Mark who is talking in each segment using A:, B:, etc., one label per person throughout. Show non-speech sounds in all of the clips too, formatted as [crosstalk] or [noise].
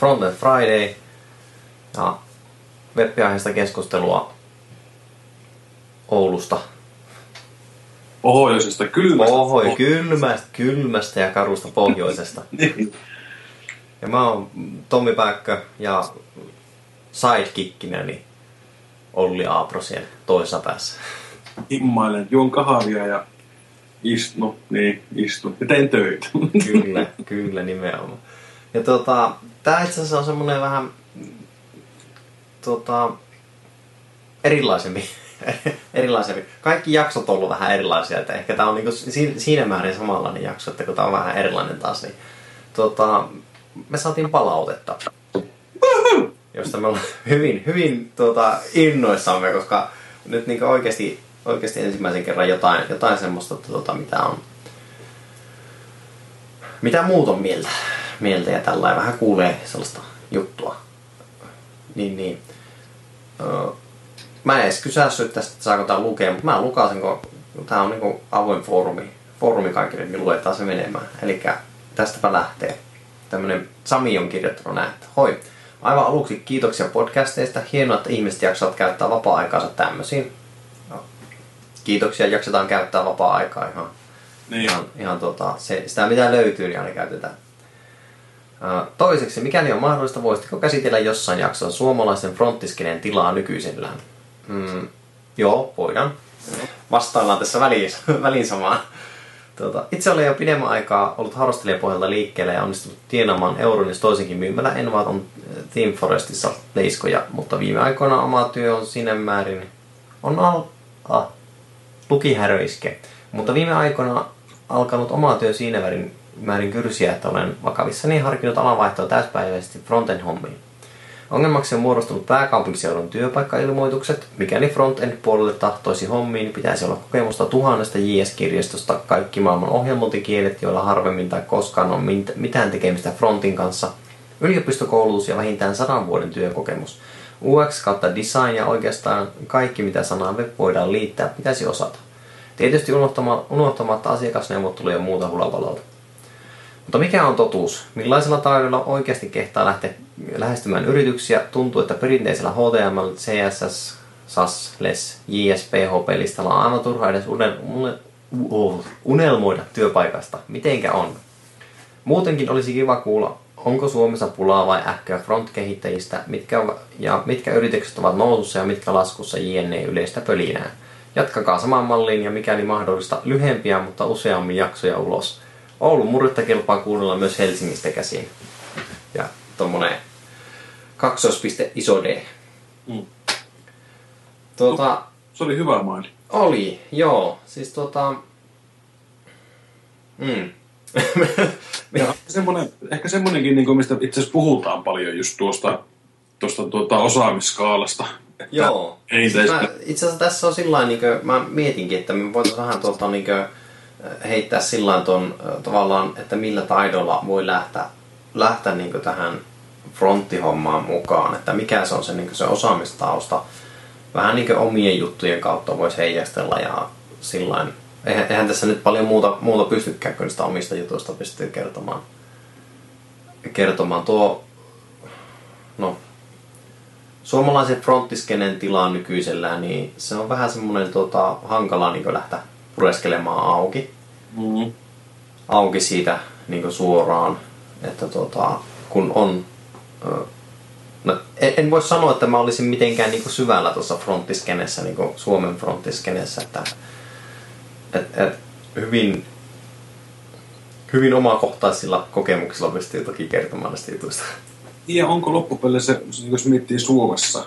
A: Frontend Friday ja web keskustelua Oulusta.
B: Pohjoisesta, kylmästä.
A: Pohoi, kylmästä, kylmästä ja karusta pohjoisesta. [laughs]
B: Niin.
A: Ja mä oon Tommi Pääkkö ja sidekickinä niin Olli Aapro siellä toisessa päässä.
B: Himmailen, juon kahvia ja istun, no, niin, istun. Ja teen töitä.
A: Kyllä, kyllä nimenomaan. Ja tota, tää itse asiassa on semmonen vähän tota, erilaisempi. [laughs] erilaisempi. Kaikki jaksot on ollut vähän erilaisia, että ehkä tää on niinku siinä määrin samanlainen jakso, että kun tää on vähän erilainen taas, niin tota, me saatiin palautetta. Josta me ollaan [laughs] hyvin, hyvin tuota, innoissamme, koska nyt niin oikeasti, oikeasti ensimmäisen kerran jotain, jotain semmoista, tuota, mitä on mitä muut on mieltä, mieltä ja tällä vähän kuulee sellaista juttua. Niin, niin. Öö, mä en edes kysässyt tästä, että saako tää lukea, mutta mä lukasen, kun tää on niin avoin foorumi, foorumi kaikille, niin luetaan se menemään. Eli tästäpä lähtee tämmönen Sami on kirjoittanut näin, että hoi, aivan aluksi kiitoksia podcasteista. Hienoa, että ihmiset jaksavat käyttää vapaa-aikaansa tämmöisiin. No, kiitoksia, jaksetaan käyttää vapaa-aikaa ihan, niin. ihan, ihan tota, se, sitä mitä löytyy, niin aina käytetään. Toiseksi, mikäli on mahdollista, voisitko käsitellä jossain jaksossa suomalaisen fronttiskenen tilaa nykyisellään? Mm, joo, voidaan. Vastaillaan tässä väliin, [laughs] väliin samaan. Tuota, itse olen jo pidemmän aikaa ollut harrastelijapohjalta liikkeellä ja onnistunut tienaamaan euron, jos toisenkin myymällä. En vaan on Team Forestissa leiskoja, mutta viime aikoina oma työ on sinne määrin... On al... Ah, lukihäröiske. Mutta viime aikoina alkanut oma työ siinä määrin, määrin kyrsiä, että olen vakavissani harkinnut alanvaihtoa täyspäiväisesti frontend hommiin. Ongelmaksi on muodostunut pääkaupunkiseudun työpaikkailmoitukset. Mikäli frontend puolelle tahtoisi hommiin, niin pitäisi olla kokemusta tuhannesta JS-kirjastosta kaikki maailman ohjelmointikielet, joilla harvemmin tai koskaan on mitään tekemistä frontin kanssa, yliopistokoulutus ja vähintään sadan vuoden työkokemus. UX kautta design ja oikeastaan kaikki mitä sanaan web voidaan liittää pitäisi osata. Tietysti unohtamatta asiakasneuvotteluja ja muuta hulavalolta. Mutta mikä on totuus? Millaisella taidolla oikeasti kehtaa lähteä lähestymään yrityksiä? Tuntuu, että perinteisellä HTML, CSS, SAS, LES, JS, PHP-listalla on aivan turha edes unel, unel, unelmoida työpaikasta. Mitenkä on? Muutenkin olisi kiva kuulla, onko Suomessa pulaa vai ähköä front-kehittäjistä, mitkä, ja mitkä yritykset ovat nousussa ja mitkä laskussa JNE yleistä pölinää. Jatkakaa samaan malliin ja mikäli mahdollista lyhempiä, mutta useammin jaksoja ulos. Oulun murretta kelpaa kuunnella myös Helsingistä käsin. Ja tommonen kaksoispiste iso D. Mm.
B: Tuota, se oli hyvä maili.
A: Oli, joo. Siis tota...
B: Mm. [laughs] ja semmonen, ehkä semmonenkin, niin mistä itse asiassa puhutaan paljon just tuosta, tuosta tuota osaamiskaalasta.
A: Joo. Ei siis mä, itse asiassa tässä on sillä niin mä mietinkin, että me voitaisiin vähän tuolta niin kuin, heittää sillä ton, tavallaan, että millä taidolla voi lähteä, lähteä niin tähän fronttihommaan mukaan, että mikä se on se, niin se osaamistausta. Vähän niin omien juttujen kautta voisi heijastella ja sillä eihän, eihän tässä nyt paljon muuta, muuta pystykään, kun sitä omista jutuista pystyy kertomaan. kertomaan. Tuo, no, suomalaisen fronttiskenen tila nykyisellään, niin se on vähän semmoinen tota, hankala niin lähteä pureskelemaan auki. Mm. Auki siitä niin suoraan, että tota, kun on... No, en, en voi sanoa, että mä olisin mitenkään niin syvällä tuossa fronttiskenessä, niin Suomen fronttiskenessä, että et, et, hyvin, hyvin omakohtaisilla kokemuksilla pystyy toki kertomaan näistä jutuista.
B: Ja onko loppupeleissä, jos miettii Suomessa,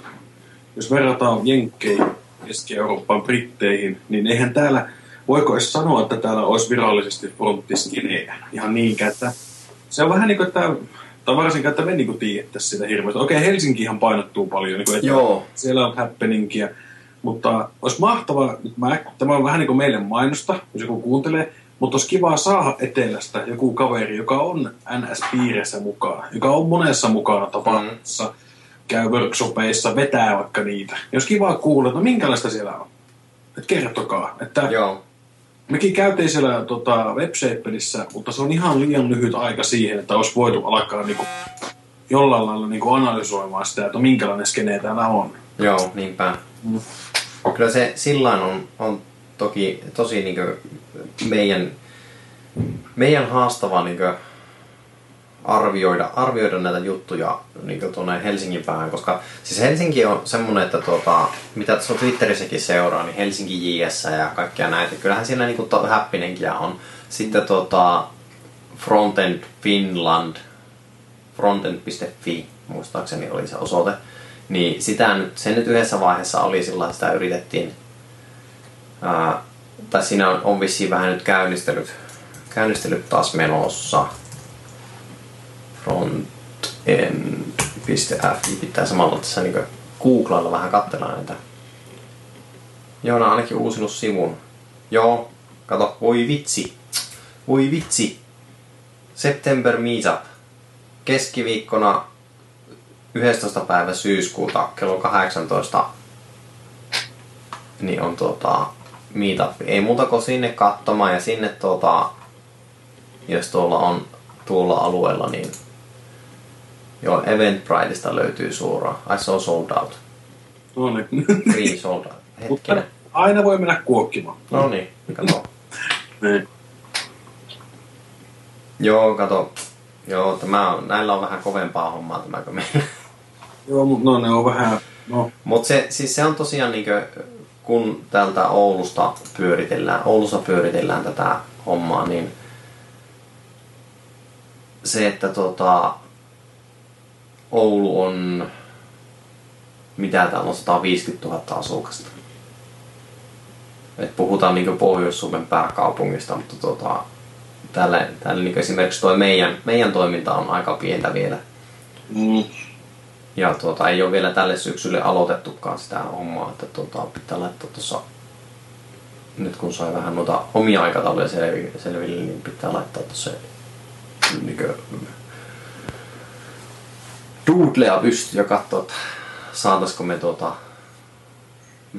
B: jos verrataan Jenkkeihin, Keski-Eurooppaan, Britteihin, niin eihän täällä voiko edes sanoa, että täällä olisi virallisesti fronttiskinejä ihan niinkään, että se on vähän niin kuin, että tai varsinkin, että me niin tiedättäisiin sitä hirveästi. Okei, Helsinkihan painottuu paljon, niin kuin, että Joo. siellä on happeningia, mutta olisi mahtavaa, mä, tämä on vähän niin kuin meille mainosta, jos joku kuuntelee, mutta olisi kiva saada etelästä joku kaveri, joka on NS-piirissä mukana, joka on monessa mukana tapauksessa, mm. käy workshopeissa, vetää vaikka niitä. Jos kiva kuulla, että no minkälaista siellä on. Että kertokaa. Että Joo. Mekin käytiin siellä tota, webshapelissä, mutta se on ihan liian lyhyt aika siihen, että olisi voitu alkaa niinku jollain lailla niin kuin analysoimaan sitä, että minkälainen skene täällä on.
A: Joo, niinpä.
B: Mm.
A: Kyllä se sillä on, on toki tosi niin meidän, meidän haastava niin arvioida, arvioida näitä juttuja niin tuonne Helsingin päähän, koska siis Helsinki on semmoinen, että tuota, mitä tuossa Twitterissäkin seuraa, niin Helsinki JS ja kaikkia näitä, kyllähän siinä niin to, häppinenkiä on. Sitten tuota, Frontend Finland, frontend.fi, muistaakseni oli se osoite, niin sitä nyt, se nyt yhdessä vaiheessa oli sillä, että sitä yritettiin, ää, tai siinä on, on vissiin vähän nyt käynnistelyt, käynnistelyt taas menossa. Frontend.fi pitää samalla tässä niin googlailla vähän katsella näitä. Joona ainakin uusinut sivun. Joo, kato, voi vitsi. Voi vitsi. September Meetup. Keskiviikkona 11. päivä syyskuuta kello 18 niin on tuota meetup. Ei muuta kuin sinne katsomaan ja sinne tuota, jos tuolla on tuolla alueella, niin joo, Eventbriteista löytyy suoraan. I saw sold out.
B: No niin.
A: Free [laughs] sold out.
B: Mutta
A: Hetkinen.
B: aina voi mennä kuokkimaan.
A: No niin, kato. [laughs]
B: Niin.
A: Joo, kato. Joo, tämä on, näillä on vähän kovempaa hommaa tämä kuin meillä.
B: Joo, mutta no ne on vähän, no
A: Mutta se, siis se on tosiaan niinkö, kun täältä Oulusta pyöritellään, Oulussa pyöritellään tätä hommaa, niin se, että tota, Oulu on, mitä täällä on, 150 000 asukasta. Et puhutaan niin Pohjois-Suomen pääkaupungista, mutta tota, täällä, täällä niin esimerkiksi toi meidän, meidän toiminta on aika pientä vielä.
B: mm,
A: Ja tuota, ei ole vielä tälle syksylle aloitettukaan sitä hommaa, että tuota, pitää laittaa tuossa, nyt kun sai vähän noita omia aikatauluja selvi- selville, niin pitää laittaa tuossa niinkö, doodlea pystyyn ja katsoa, että saataisiko me tuota,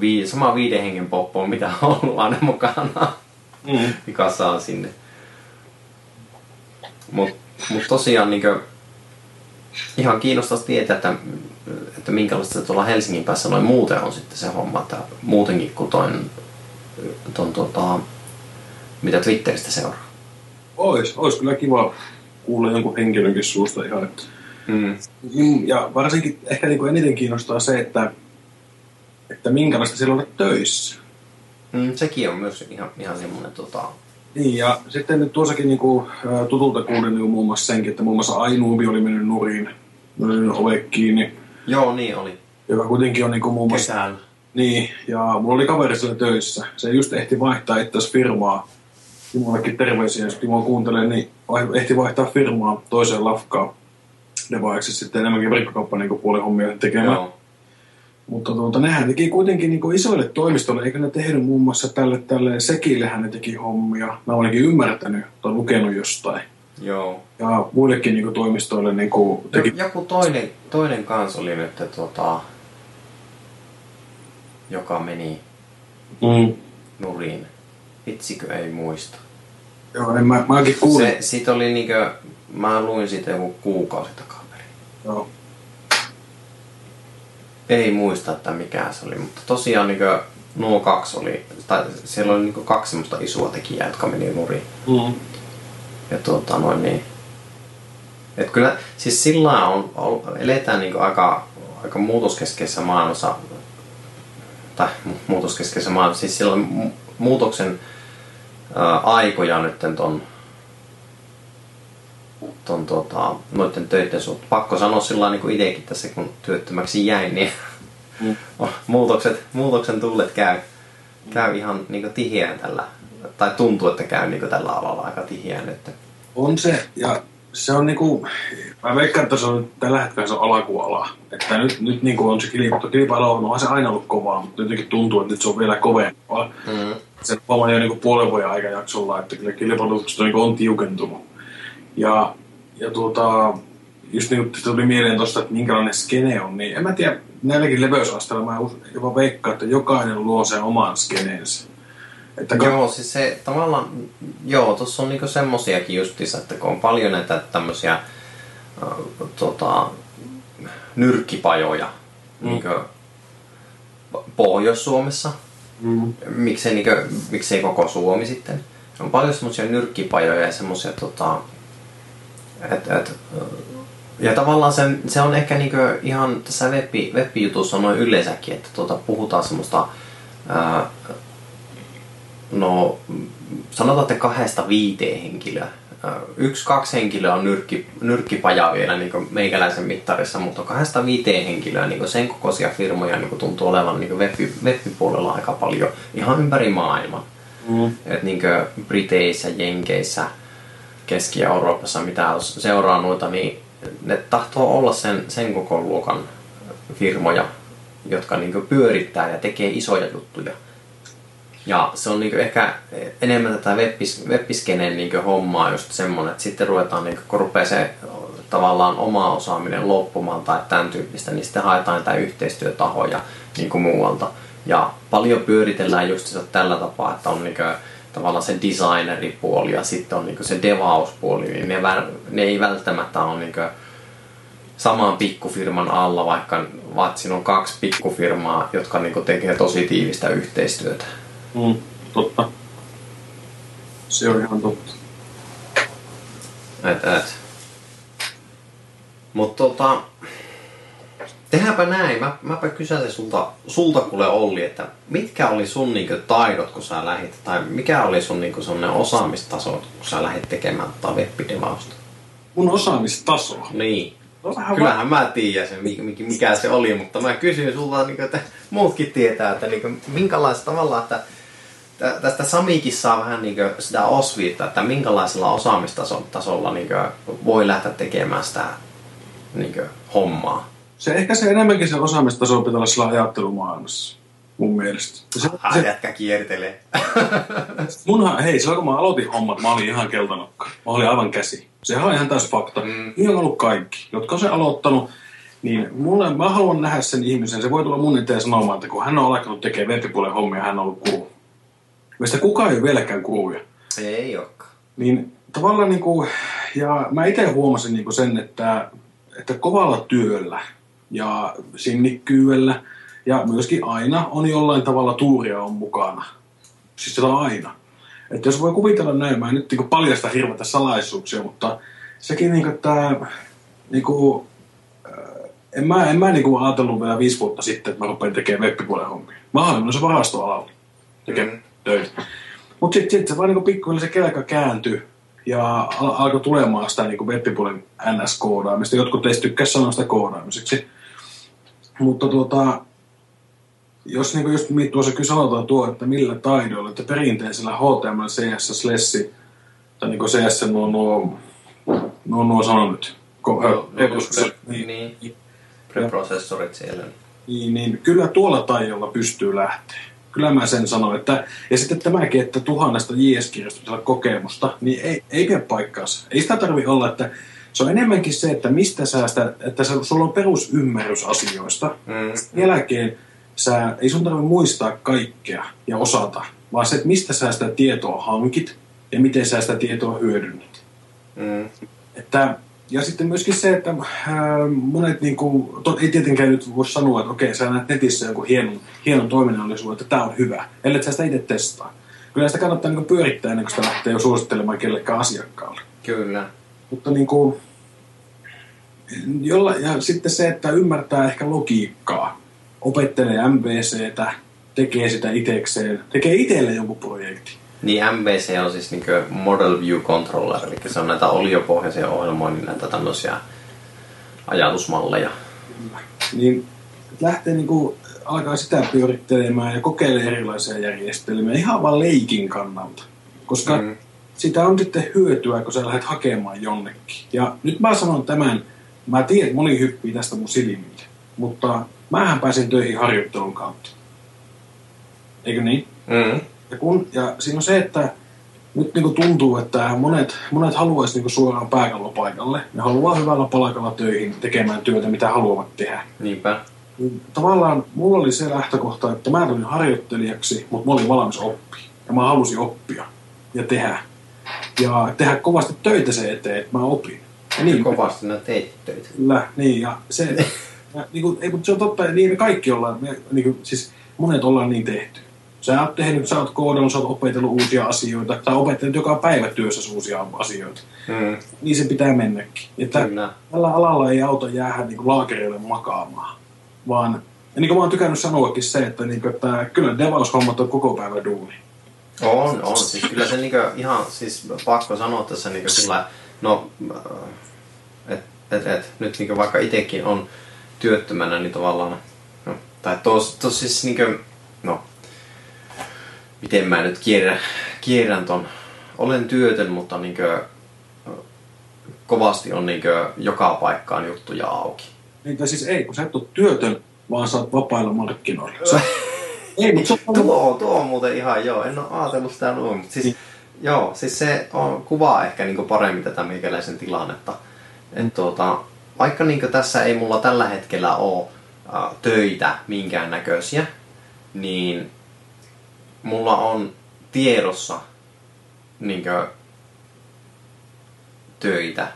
A: vii, sama viiden hengen poppoon, mitä on ollut aina mukana,
B: mm.
A: mikä saa sinne. Mutta mut tosiaan niinkö, ihan kiinnostaisi tietää, että, että minkälaista se tuolla Helsingin päässä noin muuten on sitten se homma, että muutenkin kuin ton, ton tota, mitä Twitteristä seuraa.
B: Ois, ois kyllä kiva kuulla jonkun henkilönkin suusta ihan, että
A: Mm.
B: Mm, Ja varsinkin ehkä niin kuin eniten kiinnostaa se, että, että minkälaista siellä on töissä.
A: Mm, sekin on myös ihan, ihan semmoinen tota,
B: Niin, ja sitten nyt tuossakin niin kuin, tutulta kuulin niin muun muassa senkin, että muun muassa Ainuubi oli mennyt nurin, oli ove kiinni,
A: Joo, niin oli.
B: joka kuitenkin on niin kuin muun muassa...
A: Kesällä.
B: Niin, ja mulla oli kaveri siellä töissä. Se just ehti vaihtaa itse firmaa. Timollekin terveisiä, jos Timo kuuntelee, niin ehti vaihtaa firmaa toiseen lafkaan. Ne vaiheeksi sitten enemmänkin verkkokauppa niin puolen hommia tekemään.
A: Joo.
B: Mutta tuota, nehän teki kuitenkin niin isoille toimistoille, eikö ne tehnyt muun muassa tälle, tälle Sekillehän ne teki hommia. Mä oon ainakin ymmärtänyt tai lukenut jostain.
A: Joo.
B: Ja muillekin niin kuin toimistoille niin kuin teki...
A: Joku toinen, toinen kans oli nyt, tota, joka meni
B: Mm.
A: nurin. Vitsikö ei muista.
B: Joo, niin mä, mäkin kuulin.
A: Se, sit oli niinkö, mä luin siitä joku kuukausi takaperin.
B: Joo.
A: Ei muista, että mikä se oli, mutta tosiaan niinkö nuo kaksi oli, tai siellä oli niinkö kaksi semmoista isoa tekijää, jotka meni nurin.
B: Mm.
A: Ja tuota noin niin. Et kyllä, siis sillä on, on, eletään niinku aika, aika muutoskeskeisessä maailmassa, tai mu- muutoskeskeisessä maailmassa, siis sillä on mu- muutoksen ää, aikoja nyt ton, ton tota, noiden töiden suhteen. Pakko sanoa sillä niin kuin itsekin tässä, kun työttömäksi jäin, niin
B: Mm. [laughs]
A: muutokset, muutoksen tullet käy, käy ihan niin tiheään tällä, tai tuntuu, että käy niin tällä alalla aika tiheään nyt.
B: On se, ja se on niinku, mä veikkaan, että se on tällä hetkellä se alakuala. Että nyt, nyt niinku on se kilpailu, kilpailu on, onhan se aina ollut kovaa, mutta jotenkin tuntuu, että nyt se on vielä kovempaa.
A: Mm.
B: Se huomaa jo niinku puolen vuoden aikajaksolla, että kyllä kilpailutukset on, niinku on tiukentunut. Ja, ja tuota, just niin kuin tuli mieleen tuosta, että minkälainen skene on, niin en mä tiedä, näilläkin leveysasteilla mä jopa veikkaan, että jokainen luo sen oman skeneensä. Että ka-
A: Joo, siis se tavallaan, joo, tuossa on niinku semmosiakin justiinsa, että kun on paljon näitä tämmöisiä äh, tota, nyrkkipajoja mm. niin Pohjois-Suomessa.
B: Mm.
A: Miksei, niin kuin, miksei koko Suomi sitten. On paljon semmoisia nyrkkipajoja ja semmoisia tota, et, et, ja tavallaan se, se on ehkä niinku ihan tässä web, web-jutussa noin yleensäkin, että tuota, puhutaan semmoista ää, no sanotaan, että kahdesta viiteen henkilöä. Yksi, kaksi henkilöä on nyrkki, nyrkkipaja vielä niin meikäläisen mittarissa, mutta kahdesta viiteen henkilöä niin sen kokoisia firmoja niin tuntuu olevan niin web, web-puolella aika paljon ihan ympäri maailman. Mm. Et niin Briteissä, Jenkeissä, Keski-Euroopassa, mitä seuraa noita, niin ne tahtoo olla sen, sen koko luokan firmoja, jotka niin pyörittää ja tekee isoja juttuja. Ja se on niin ehkä enemmän tätä webbis, webbiskeneen niin hommaa just semmoinen, että sitten ruvetaan, niin kun rupeaa se tavallaan oma osaaminen loppumaan tai tämän tyyppistä, niin sitten haetaan näitä yhteistyötahoja niin muualta. Ja paljon pyöritellään just tällä tapaa, että on niin tavallaan se designeripuoli ja sitten on niin se devauspuoli, niin ne, ne ei välttämättä ole niin saman pikkufirman alla, vaikka, siinä on kaksi pikkufirmaa, jotka niin tekee tosi tiivistä yhteistyötä.
B: Mm, totta. Se on ihan totta.
A: Et, et. Mutta tota, tehdäänpä näin. Mä, mäpä kysäisin sulta, sulta kuule Olli, että mitkä oli sun niinku taidot, kun sä lähit, tai mikä oli sun niinku osaamistaso, kun sä lähit tekemään tota webbidevausta?
B: Mun osaamistaso?
A: Niin. No, Kyllähän mä tiedän sen, mikä se oli, mutta mä kysyin sulta, niin että muutkin tietää, että niin minkälaista tavalla, että tästä Samikin saa vähän niin sitä osviittaa, että minkälaisella osaamistasolla niin voi lähteä tekemään sitä niin hommaa.
B: Se ehkä se enemmänkin se osaamistaso pitää olla sillä ajattelumaailmassa, mun mielestä. Se,
A: Aha, se, jätkä kiertelee. [laughs]
B: munhan, hei, silloin kun mä aloitin hommat, mä olin ihan keltanokka. Mä olin aivan käsi. Sehän on ihan täys fakta. Mm. Niin on ollut kaikki, jotka on se aloittanut. Niin mulle, mä haluan nähdä sen ihmisen. Se voi tulla mun eteen sanomaan, että kun hän on alkanut tekemään webbipuolen hommia, hän on ollut kuru. Meistä kukaan ei ole vieläkään kuruja.
A: Ei olekaan.
B: Niin tavallaan niin kuin, ja mä itse huomasin niin kuin sen, että, että kovalla työllä ja sinnikkyydellä ja myöskin aina on jollain tavalla tuuria on mukana. Siis sitä aina. Että jos voi kuvitella näin, mä en nyt niin paljasta hirveätä salaisuuksia, mutta sekin niin kuin, että niin kuin, äh, en mä, en mä niin kuin ajatellut vielä viisi vuotta sitten, että mä rupean tekemään webbipuolen hommia. Mä olin se varastoalalla tekemään mm. töitä. Mutta sitten sit se vaan niin pikkuhiljaa se kelka kääntyi ja al- alkoi tulemaan sitä niin webbipuolen NS-koodaamista. Jotkut teistä tykkäsivät sanoa sitä koodaamiseksi. Mutta tuota, jos niin just tuossa sanotaan tuo, että millä taidoilla, että perinteisellä HTML, CSS, Lessi, tai niin CSS nuo, nuo, nuo, nuo sanon nyt,
A: preprosessorit niin, niin. preprosessorit siellä.
B: Niin, niin, kyllä tuolla taidolla pystyy lähteä. Kyllä mä sen sanon. Että, ja sitten tämäkin, että tuhannesta JS-kirjastosta kokemusta, niin ei, ei pidä paikkaansa. Ei sitä tarvi olla, että se on enemmänkin se, että mistä sä sitä, että sulla on perusymmärrys asioista. Mm. Jälkeen sä, ei sun tarvitse muistaa kaikkea ja osata, vaan se, että mistä sä sitä tietoa hankit ja miten sä sitä tietoa hyödynnät. Mm. Että, ja sitten myöskin se, että ää, äh, monet niin kuin, to, ei tietenkään nyt voi sanoa, että okei, sä näet netissä jonkun hienon, hienon toiminnallisuuden, että tämä on hyvä, ellei sä sitä itse testaa. Kyllä sitä kannattaa niin pyörittää ennen kuin sitä lähtee jo suosittelemaan kellekään asiakkaalle.
A: Kyllä.
B: Mutta niin kuin, jolla, ja sitten se, että ymmärtää ehkä logiikkaa opettelee MVCtä, tekee sitä itekseen, tekee itselle jonkun projekti.
A: Niin MVC on siis niin Model View Controller, eli se on näitä oliopohjaisia ohjelmoinnin näitä tämmöisiä ajatusmalleja.
B: Niin lähtee niin kuin, alkaa sitä pyörittelemään ja kokeilee erilaisia järjestelmiä ihan vaan leikin kannalta. Koska mm. Sitä on sitten hyötyä, kun sä lähdet hakemaan jonnekin. Ja nyt mä sanon tämän, mä tiedän, että moni hyppii tästä mun silmille, mutta Mähän pääsin töihin harjoittelun kautta. Eikö niin?
A: Mm.
B: Ja, kun, ja siinä on se, että nyt niin tuntuu, että monet, monet haluaisi niin suoraan pääkallopaikalle. Ne haluaa hyvällä palkalla töihin tekemään työtä, mitä haluavat tehdä.
A: Niinpä.
B: Niin tavallaan mulla oli se lähtökohta, että mä tulin harjoittelijaksi, mutta mä olin valmis oppia. Ja mä halusin oppia ja tehdä. Ja tehdä kovasti töitä se eteen, että mä opin.
A: Ja niin, kovasti nää teit töitä.
B: Kyllä, niin. Ja se, [laughs] Ja, niin kuin, ei, mutta se on totta, niin me kaikki ollaan, me, niin kuin, siis monet ollaan niin tehty. Sä oot tehnyt, sä oot koodannut, sä oot opetellut uusia asioita, sä opettelet joka päivä työssä uusia asioita.
A: Mm.
B: Niin se pitää mennäkin. Että
A: Kyllä.
B: tällä alalla ei auta jäädä niin kuin laakereille makaamaan, vaan ja niin kuin mä oon tykännyt sanoakin se, että, niin kuin, että kyllä devaushommat on koko päivä duuni.
A: On, on. Siis kyllä se niinku ihan, siis pakko sanoa tässä niinku sillä, no, et, et, et, nyt niinku vaikka itekin on työttömänä, niin tavallaan, no, tai tos, tos siis niinku, no, miten mä nyt kierrän, kierrän ton, olen työtön, mutta niinku, kovasti on niinku joka paikkaan juttuja auki.
B: Niin, tai siis ei, kun sä et ole työtön, vaan sä oot vapailla markkinoilla. Sä, [laughs] ei, mutta se on
A: Tuo, tuo on muuten ihan joo, en ole ajatellut sitä noin, mutta siis, joo, siis se on, kuvaa ehkä niinku paremmin tätä meikäläisen tilannetta. Et tuota, vaikka niinku tässä ei mulla tällä hetkellä ole äh, töitä minkään näköisiä, niin mulla on tiedossa niinkö töitä.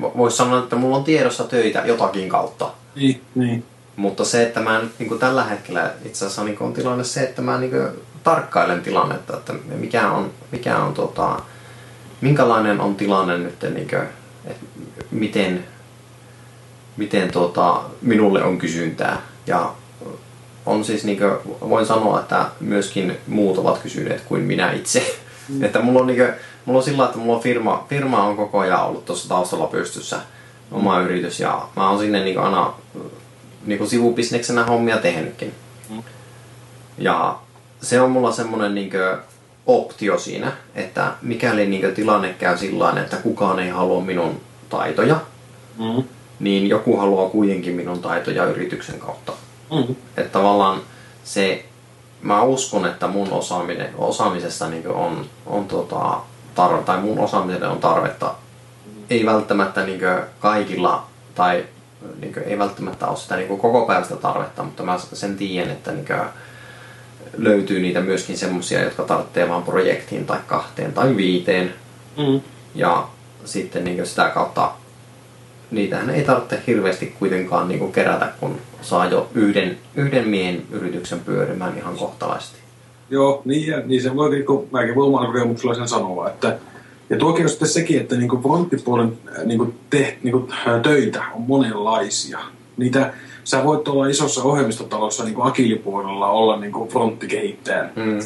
A: Voisi sanoa, että mulla on tiedossa töitä jotakin kautta.
B: Niin, niin.
A: Mutta se, että mä nyt niin kuin tällä hetkellä itse asiassa niin on tilanne se, että mä niin kuin tarkkailen tilannetta, että mikä on, mikä on tota, minkälainen on tilanne nyt, niin kuin, että miten, miten tota, minulle on kysyntää. Ja on siis, niin kuin, voin sanoa, että myöskin muut ovat kysyneet kuin minä itse. Mm. Että mulla on, niin kuin, mulla on sillä että mulla on firma, firma on koko ajan ollut tuossa taustalla pystyssä, oma yritys, ja mä oon sinne niin aina niin kuin sivubisneksenä hommia tehnytkin.
B: Mm.
A: Ja se on mulla semmonen niin optio siinä, että mikäli niin tilanne käy sillä että kukaan ei halua minun taitoja,
B: Mm.
A: niin joku haluaa kuitenkin minun taitoja yrityksen kautta.
B: Mm.
A: Että tavallaan se, mä uskon, että mun osaaminen, osaamisessa niin on, on tota, tarve, tai mun osaamiselle on tarvetta. Ei välttämättä niin kaikilla, tai niin ei välttämättä ole sitä niin koko päivästä tarvetta, mutta mä sen tiedän, että niin löytyy niitä myöskin semmoisia, jotka tarvitsee vain projektiin tai kahteen tai viiteen.
B: Mm.
A: Ja sitten niin sitä kautta niitähän ei tarvitse hirveästi kuitenkaan niin kerätä, kun saa jo yhden, yhden miehen yrityksen pyörimään ihan kohtalaisesti.
B: Joo, niin, ja, niin se voi, kuin, mäkin voin sen sanoa, että ja tuokin on sitten sekin, että niin fronttipuolen niin te, niin töitä on monenlaisia. Niitä, sä voit olla isossa ohjelmistotalossa niin agilipuolella olla niin fronttikehittäjän.
A: Mm.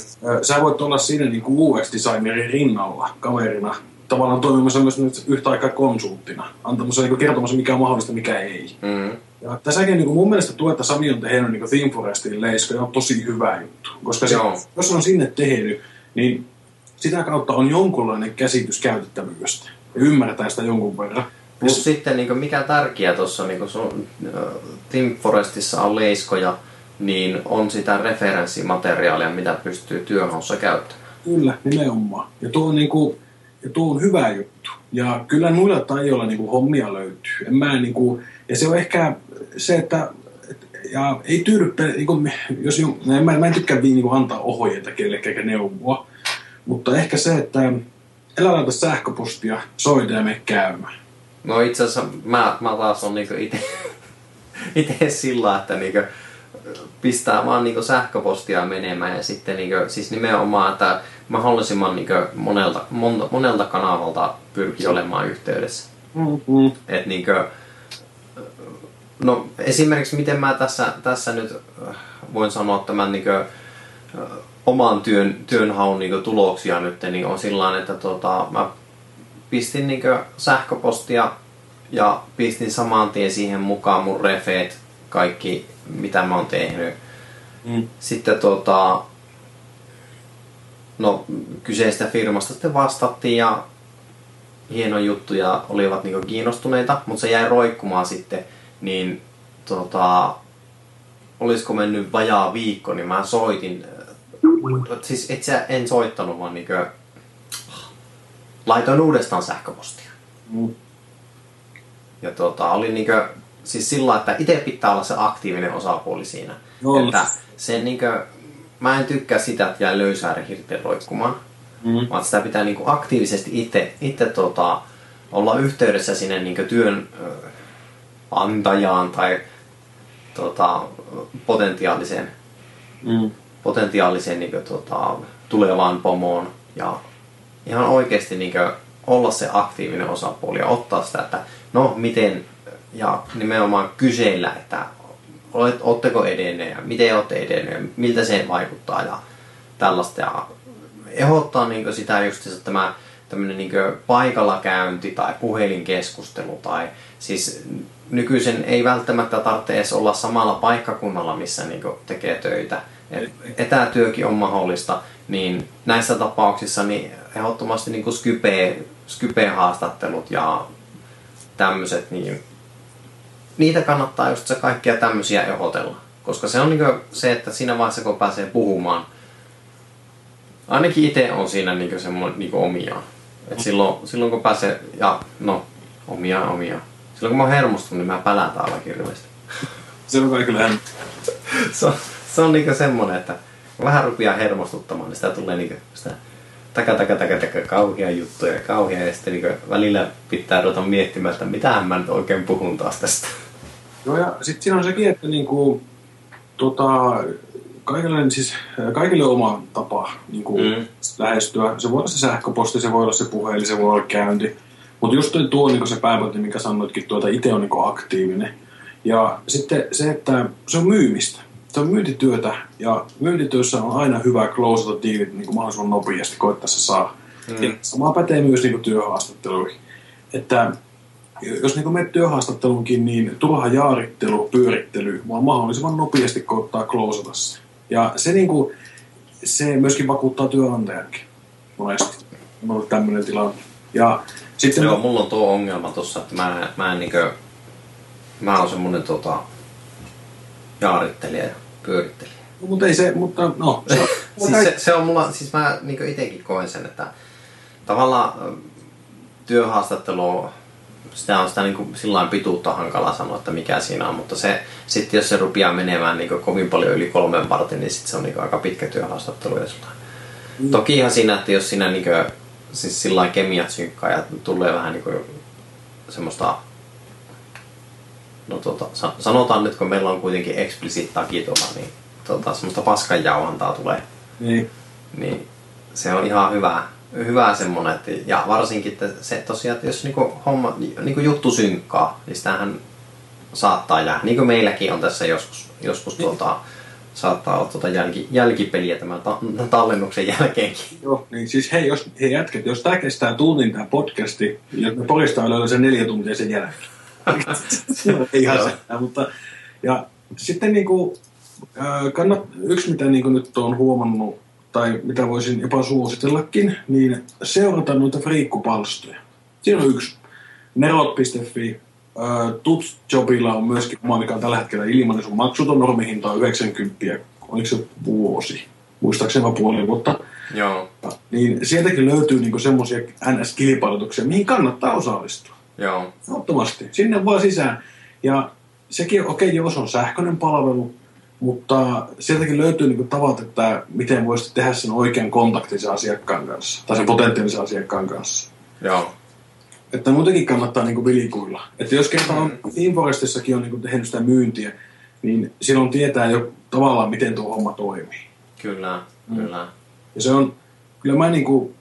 B: Sä voit olla siinä niin UX-designerin rinnalla kaverina, tavallaan toimimassa myös nyt yhtä aikaa konsulttina, antamassa niin kertomassa mikä on mahdollista, mikä ei.
A: Mm.
B: Ja tässäkin niin mun mielestä tuo, että Sami on tehnyt niin Theme Forestin leisko, on tosi hyvä juttu. Koska se,
A: Joo.
B: jos on sinne tehnyt, niin sitä kautta on jonkunlainen käsitys käytettävyydestä. Ja ymmärtää sitä jonkun verran.
A: Plus ja sitten niin mikä tärkeää tuossa niin sun Team Forestissa on leiskoja, niin on sitä referenssimateriaalia, mitä pystyy työhaussa käyttämään.
B: Kyllä, nimenomaan. Ja tuo on, niin kuin, ja tuo on hyvä juttu. Ja kyllä muilla tajoilla niin kuin hommia löytyy. En mä, niin kuin, ja se on ehkä se, että ja ei tyydy, niin kuin, jos, en, mä, mä en tykkää niin kuin, antaa ohjeita kellekään eikä neuvoa, mutta ehkä se, että älä laita sähköpostia, soita ja mene käymään.
A: No itse asiassa mä, mä taas on niinku ite, [laughs] ite sillä, että niinku pistää vaan niinku sähköpostia menemään ja sitten niinku, siis nimenomaan, että mahdollisimman niinku monelta, monta, monelta kanavalta pyrkii olemaan yhteydessä.
B: Mm-hmm.
A: Et niinku, no esimerkiksi miten mä tässä, tässä nyt voin sanoa tämän niinku, oman työn, työnhaun niin tuloksia nyt, niin on sillä että tota, mä pistin niin sähköpostia ja pistin saman tien siihen mukaan mun refeet, kaikki mitä mä oon tehnyt.
B: Mm.
A: Sitten tota, no, kyseistä firmasta sitten vastattiin ja hieno juttu ja olivat niin kiinnostuneita, mutta se jäi roikkumaan sitten, niin tota, olisiko mennyt vajaa viikko, niin mä soitin siis et sä, en soittanut, vaan niinkö laitoin uudestaan sähköpostia.
B: Mm.
A: Ja tota, oli niinkö, siis sillä että itse pitää olla se aktiivinen osapuoli siinä.
B: No,
A: että se niinkö, mä en tykkää sitä, että jää löysää hirteen roikkumaan.
B: Mm.
A: Vaan sitä pitää niinku aktiivisesti itse, itse tota, olla yhteydessä sinne niinku työn ö, antajaan tai tota, potentiaaliseen,
B: Mm.
A: Potentiaaliseen niin kuin, tota, tulevaan pomoon ja ihan oikeasti niin kuin, olla se aktiivinen osapuoli ja ottaa sitä, että no miten ja nimenomaan kysellä, että olet, ootteko edenneet ja miten olette edenneet miltä se vaikuttaa ja tällaista. Ja ehdottaa niin sitä just että tämä tämmöinen niin paikalla käynti tai puhelinkeskustelu tai siis nykyisen ei välttämättä tarvitse edes olla samalla paikkakunnalla, missä niin tekee töitä. Et etätyökin on mahdollista, niin näissä tapauksissa niin ehdottomasti niin Skype, Skype-haastattelut ja tämmöiset, niin niitä kannattaa just se kaikkia tämmöisiä ehdotella. Koska se on niin se, että siinä vaiheessa kun pääsee puhumaan, ainakin itse on siinä niin semmoinen niin omiaan. Et silloin, silloin kun pääsee, ja no, omia omia. Silloin kun mä oon hermostunut, niin mä pälän täällä hirveästi.
B: Se on kaikille [laughs]
A: se on, se on niinku semmonen, että vähän rupeaa hermostuttamaan, niin sitä tulee niinku sitä taka taka taka taka kauhia juttuja kauhia ja sitten niinku välillä pitää ruveta miettimään, että mitähän mä nyt oikein puhun taas tästä.
B: Joo ja sitten siinä on sekin, että niinku, tota, kaikille, siis, kaikille oma tapa niin kuin mm. lähestyä. Se voi olla se sähköposti, se voi olla se puhelin, se voi olla käynti. Mutta just tuo niin se pääpointti, mikä sanoitkin, tuota itse on niin aktiivinen. Ja sitten se, että se on myymistä. Se on myyntityötä ja myyntityössä on aina hyvä closeata diilit niin kuin mahdollisimman nopeasti koittaa se saa. Mm. Ja sama pätee myös niin kuin työhaastatteluihin. Että jos niin menet työhaastatteluunkin, niin turha jaarittelu, pyörittely, vaan mahdollisimman nopeasti koittaa closeata se. Ja se, niin kuin, se myöskin vakuuttaa työnantajankin monesti. On ollut tämmöinen tilanne. Ja
A: sitten Joo, mulla on tuo ongelma tossa, että mä, mä en niinkö, mä oon semmonen tota, jaarittelija ja pyörittelijä.
B: No, mutta ei se, mutta no. Se
A: on, [laughs] siis se, se, on mulla, siis mä niinkö itekin koen sen, että tavallaan työhaastattelu sitä on sitä niin kuin sillä pituutta hankala sanoa, että mikä siinä on, mutta se, sitten jos se rupeaa menemään niin kuin kovin paljon yli kolmen vartin, niin sitten se on niin kuin aika pitkä työhaastattelu. Ja mm. Toki ihan siinä, että jos siinä niin kuin, siis sillä kemiat synkkaa ja tulee vähän niin kuin semmoista no tota, sanotaan nyt, kun meillä on kuitenkin explicit taki tuolla, niin tota, semmoista paskanjauhantaa tulee.
B: Niin.
A: Niin se on ihan hyvä, hyvä semmonen, että, ja varsinkin että se tosiaan, että jos niinku homma, niinku juttu synkkaa, niin sitähän saattaa jää. Niin kuin meilläkin on tässä joskus, joskus niin. tuota, saattaa olla tuota jälki, jälkipeliä tämän ta- tallennuksen jälkeenkin.
B: Joo, niin siis hei, jos, hei jätket, jos tämä kestää tunnin tämä podcasti, ja me poristaa löydä sen neljä tuntia sen jälkeen. Ihan se, mutta ja sitten niinku, kannat, yksi mitä niinku nyt on huomannut tai mitä voisin jopa suositellakin, niin seurata noita friikkupalstoja. Siinä on yksi. Nerot.fi. Tuts-jobilla on myöskin oma, mikä on tällä hetkellä ilmainen. Sun maksuton normihinta on 90. Oliko se vuosi? Muistaakseni vaan puoli vuotta.
A: Joo.
B: Niin sieltäkin löytyy niinku semmoisia NS-kilpailutuksia, mihin kannattaa osallistua.
A: Joo.
B: Ottomasti. Sinne vaan sisään. Ja sekin, okei, okay, jos on sähköinen palvelu, mutta sieltäkin löytyy niin tavat, että miten voisi tehdä sen oikean kontaktin sen asiakkaan kanssa, tai sen potentiaalisen asiakkaan kanssa.
A: Joo.
B: Että muutenkin kannattaa niin vilikuilla. Että jos kerta on, mm. Inforestissakin on niin tehnyt sitä myyntiä, niin silloin tietää jo tavallaan, miten tuo homma toimii.
A: Kyllä, mm. kyllä.
B: Ja se on, kyllä mä niin kuin,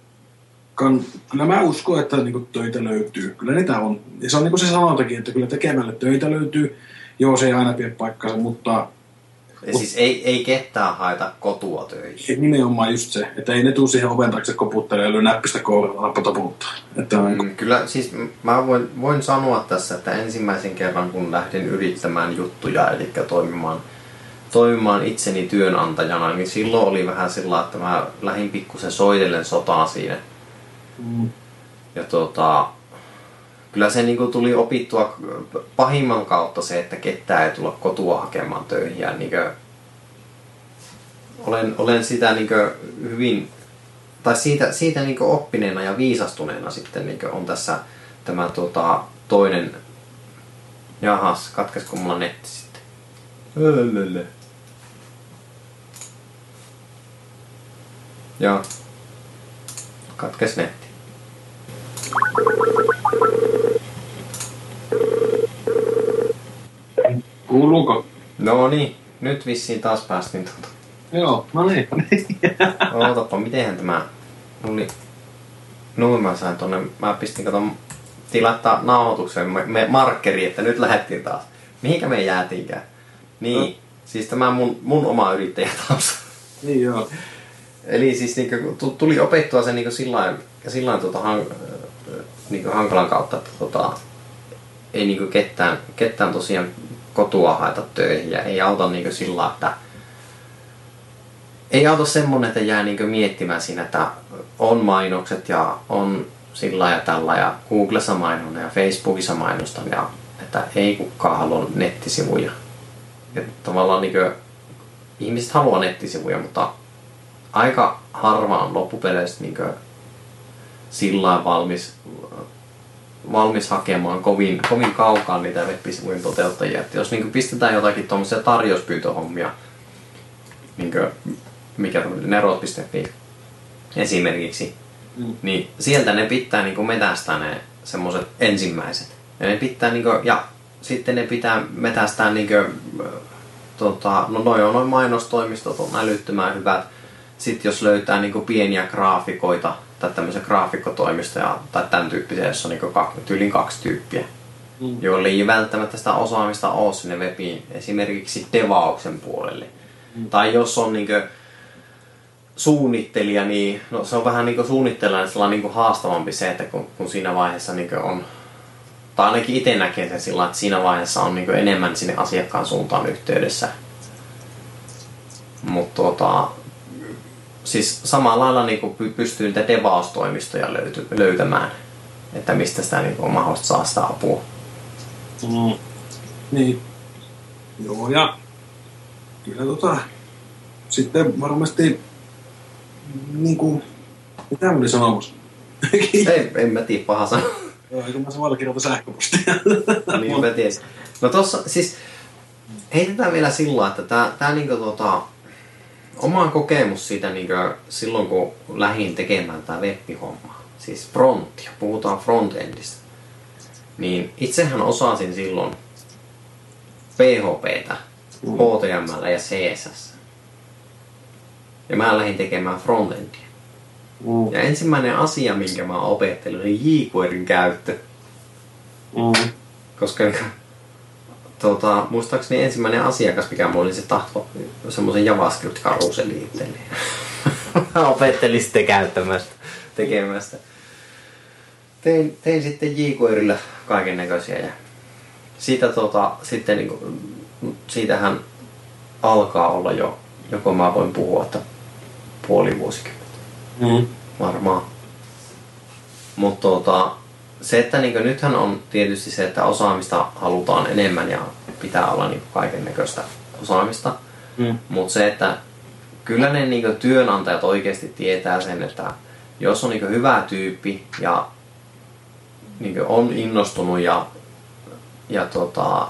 B: kan, kyllä mä uskon, että niin kuin töitä löytyy. Kyllä niitä on. Ja se on niin kuin se sanontakin, että kyllä tekemällä töitä löytyy. Joo, se ei aina pidä paikkansa, mutta
A: ja siis ei, ei ketään haeta kotua töihin.
B: Nimenomaan just se, että ei ne tuu siihen oven taakse koputtelemaan ja näppistä kouralla. Että
A: mm, Kyllä, siis mä voin, voin sanoa tässä, että ensimmäisen kerran kun lähdin yrittämään juttuja, eli toimimaan, toimimaan itseni työnantajana, niin silloin oli vähän sillä että mä lähdin pikkusen soitellen sotaa siinä. Mm. Ja tota, kyllä se niinku tuli opittua pahimman kautta se, että ketään ei tulla kotua hakemaan töihin. Ja niinku, olen, olen sitä niinku hyvin, tai siitä, siitä niinku oppineena ja viisastuneena sitten niinku on tässä tämä tota, toinen, jahas, katkesko mulla netti sitten? Lelelele. Joo. Katkes netti.
B: Kuuluuko?
A: No niin, nyt vissiin taas päästiin tuota.
B: Joo, no niin. [laughs]
A: Ootapa, mitenhän tämä oli... Noin mä sain tonne, mä pistin katon tilattaa nauhoituksen me, me markkeri, että nyt lähettiin taas. Mihinkä me jäätiinkään? Niin, no. siis tämä mun, mun oma yrittäjätausta.
B: niin joo.
A: Eli siis niinku, tuli opettua se niinku sillain, sillain tota, han, niinku hankalan kautta, että tota, ei niinku ketään, ketään tosiaan kotua haeta töihin ja ei auta niinku sillä, että ei auta semmonen, että jää niinku miettimään siinä, että on mainokset ja on sillä ja tällä ja Googlessa mainonnan ja Facebookissa mainostan ja että ei kukaan halua nettisivuja. Ja tavallaan niin kuin, ihmiset haluaa nettisivuja, mutta aika harva on loppupeleissä niin sillä valmis, valmis hakemaan kovin, kovin kaukaa niitä web-sivujen toteuttajia. Että jos niin pistetään jotakin tuommoisia tarjouspyytöhommia, niin kuin, mikä nerot.fi esimerkiksi, mm. niin sieltä ne pitää niin metästää ne semmoiset ensimmäiset. Ja ne pitää niin kuin, ja sitten ne pitää metästää niin kuin, tota, no noin on noin mainostoimistot on älyttömän hyvät. Sitten jos löytää niin pieniä graafikoita tai tämmöisiä graafikkotoimistoja tai tämän tyyppisiä, jossa on niin tyylin kaksi tyyppiä, mm. joille ei välttämättä sitä osaamista ole sinne webiin, esimerkiksi devauksen puolelle. Mm. Tai jos on niin kuin, suunnittelija, niin no, se on vähän niin kuin suunnittelijana niin kuin haastavampi se, että kun, kun siinä vaiheessa niin on, tai ainakin itse näkee sen sillä, että siinä vaiheessa on niin enemmän sinne asiakkaan suuntaan yhteydessä. Mutta tota, siis samalla lailla niin pystyy niitä devaustoimistoja löyty, löytämään, että mistä sitä niin on mahdollista saa sitä apua.
B: Mm. Niin. Joo, ja kyllä tota, sitten varmasti niin kuin, mitä mä olin sanomassa? [laughs]
A: Ei, en mä tiedä, paha sana.
B: Joo, eikö mä samalla kirjoita sähköpostia. [laughs]
A: niin mä tiedän. No tossa, siis heitetään vielä sillä että tää, tää niinku tota, oma kokemus siitä niinku, silloin kun lähdin tekemään tää web-homma, siis frontia, puhutaan frontendista, niin itsehän osasin silloin PHPtä, HTML ja CSS. Ja mä lähdin tekemään frontendia. Mm. Ja ensimmäinen asia, minkä mä opettelin, oli jQuerin käyttö. Mm. Koska tuota, muistaakseni ensimmäinen asiakas, mikä mulla oli se tahto semmoisen JavaScript-karuseliin itselleen. [laughs] mä opettelin sitten käyttämästä, tekemästä. Tein, tein sitten jQuerillä kaiken näköisiä ja siitä tota, sitten niinku, siitähän alkaa olla jo, joko mä voin puhua, että puoli vuosikymmentä. Mm. Varmaan. Mutta tota, se, että niin nythän on tietysti se, että osaamista halutaan enemmän ja pitää olla niin kaiken näköistä osaamista. Mm. Mutta se, että kyllä ne niin työnantajat oikeasti tietää sen, että jos on niin hyvä tyyppi ja niin on innostunut ja, ja tota,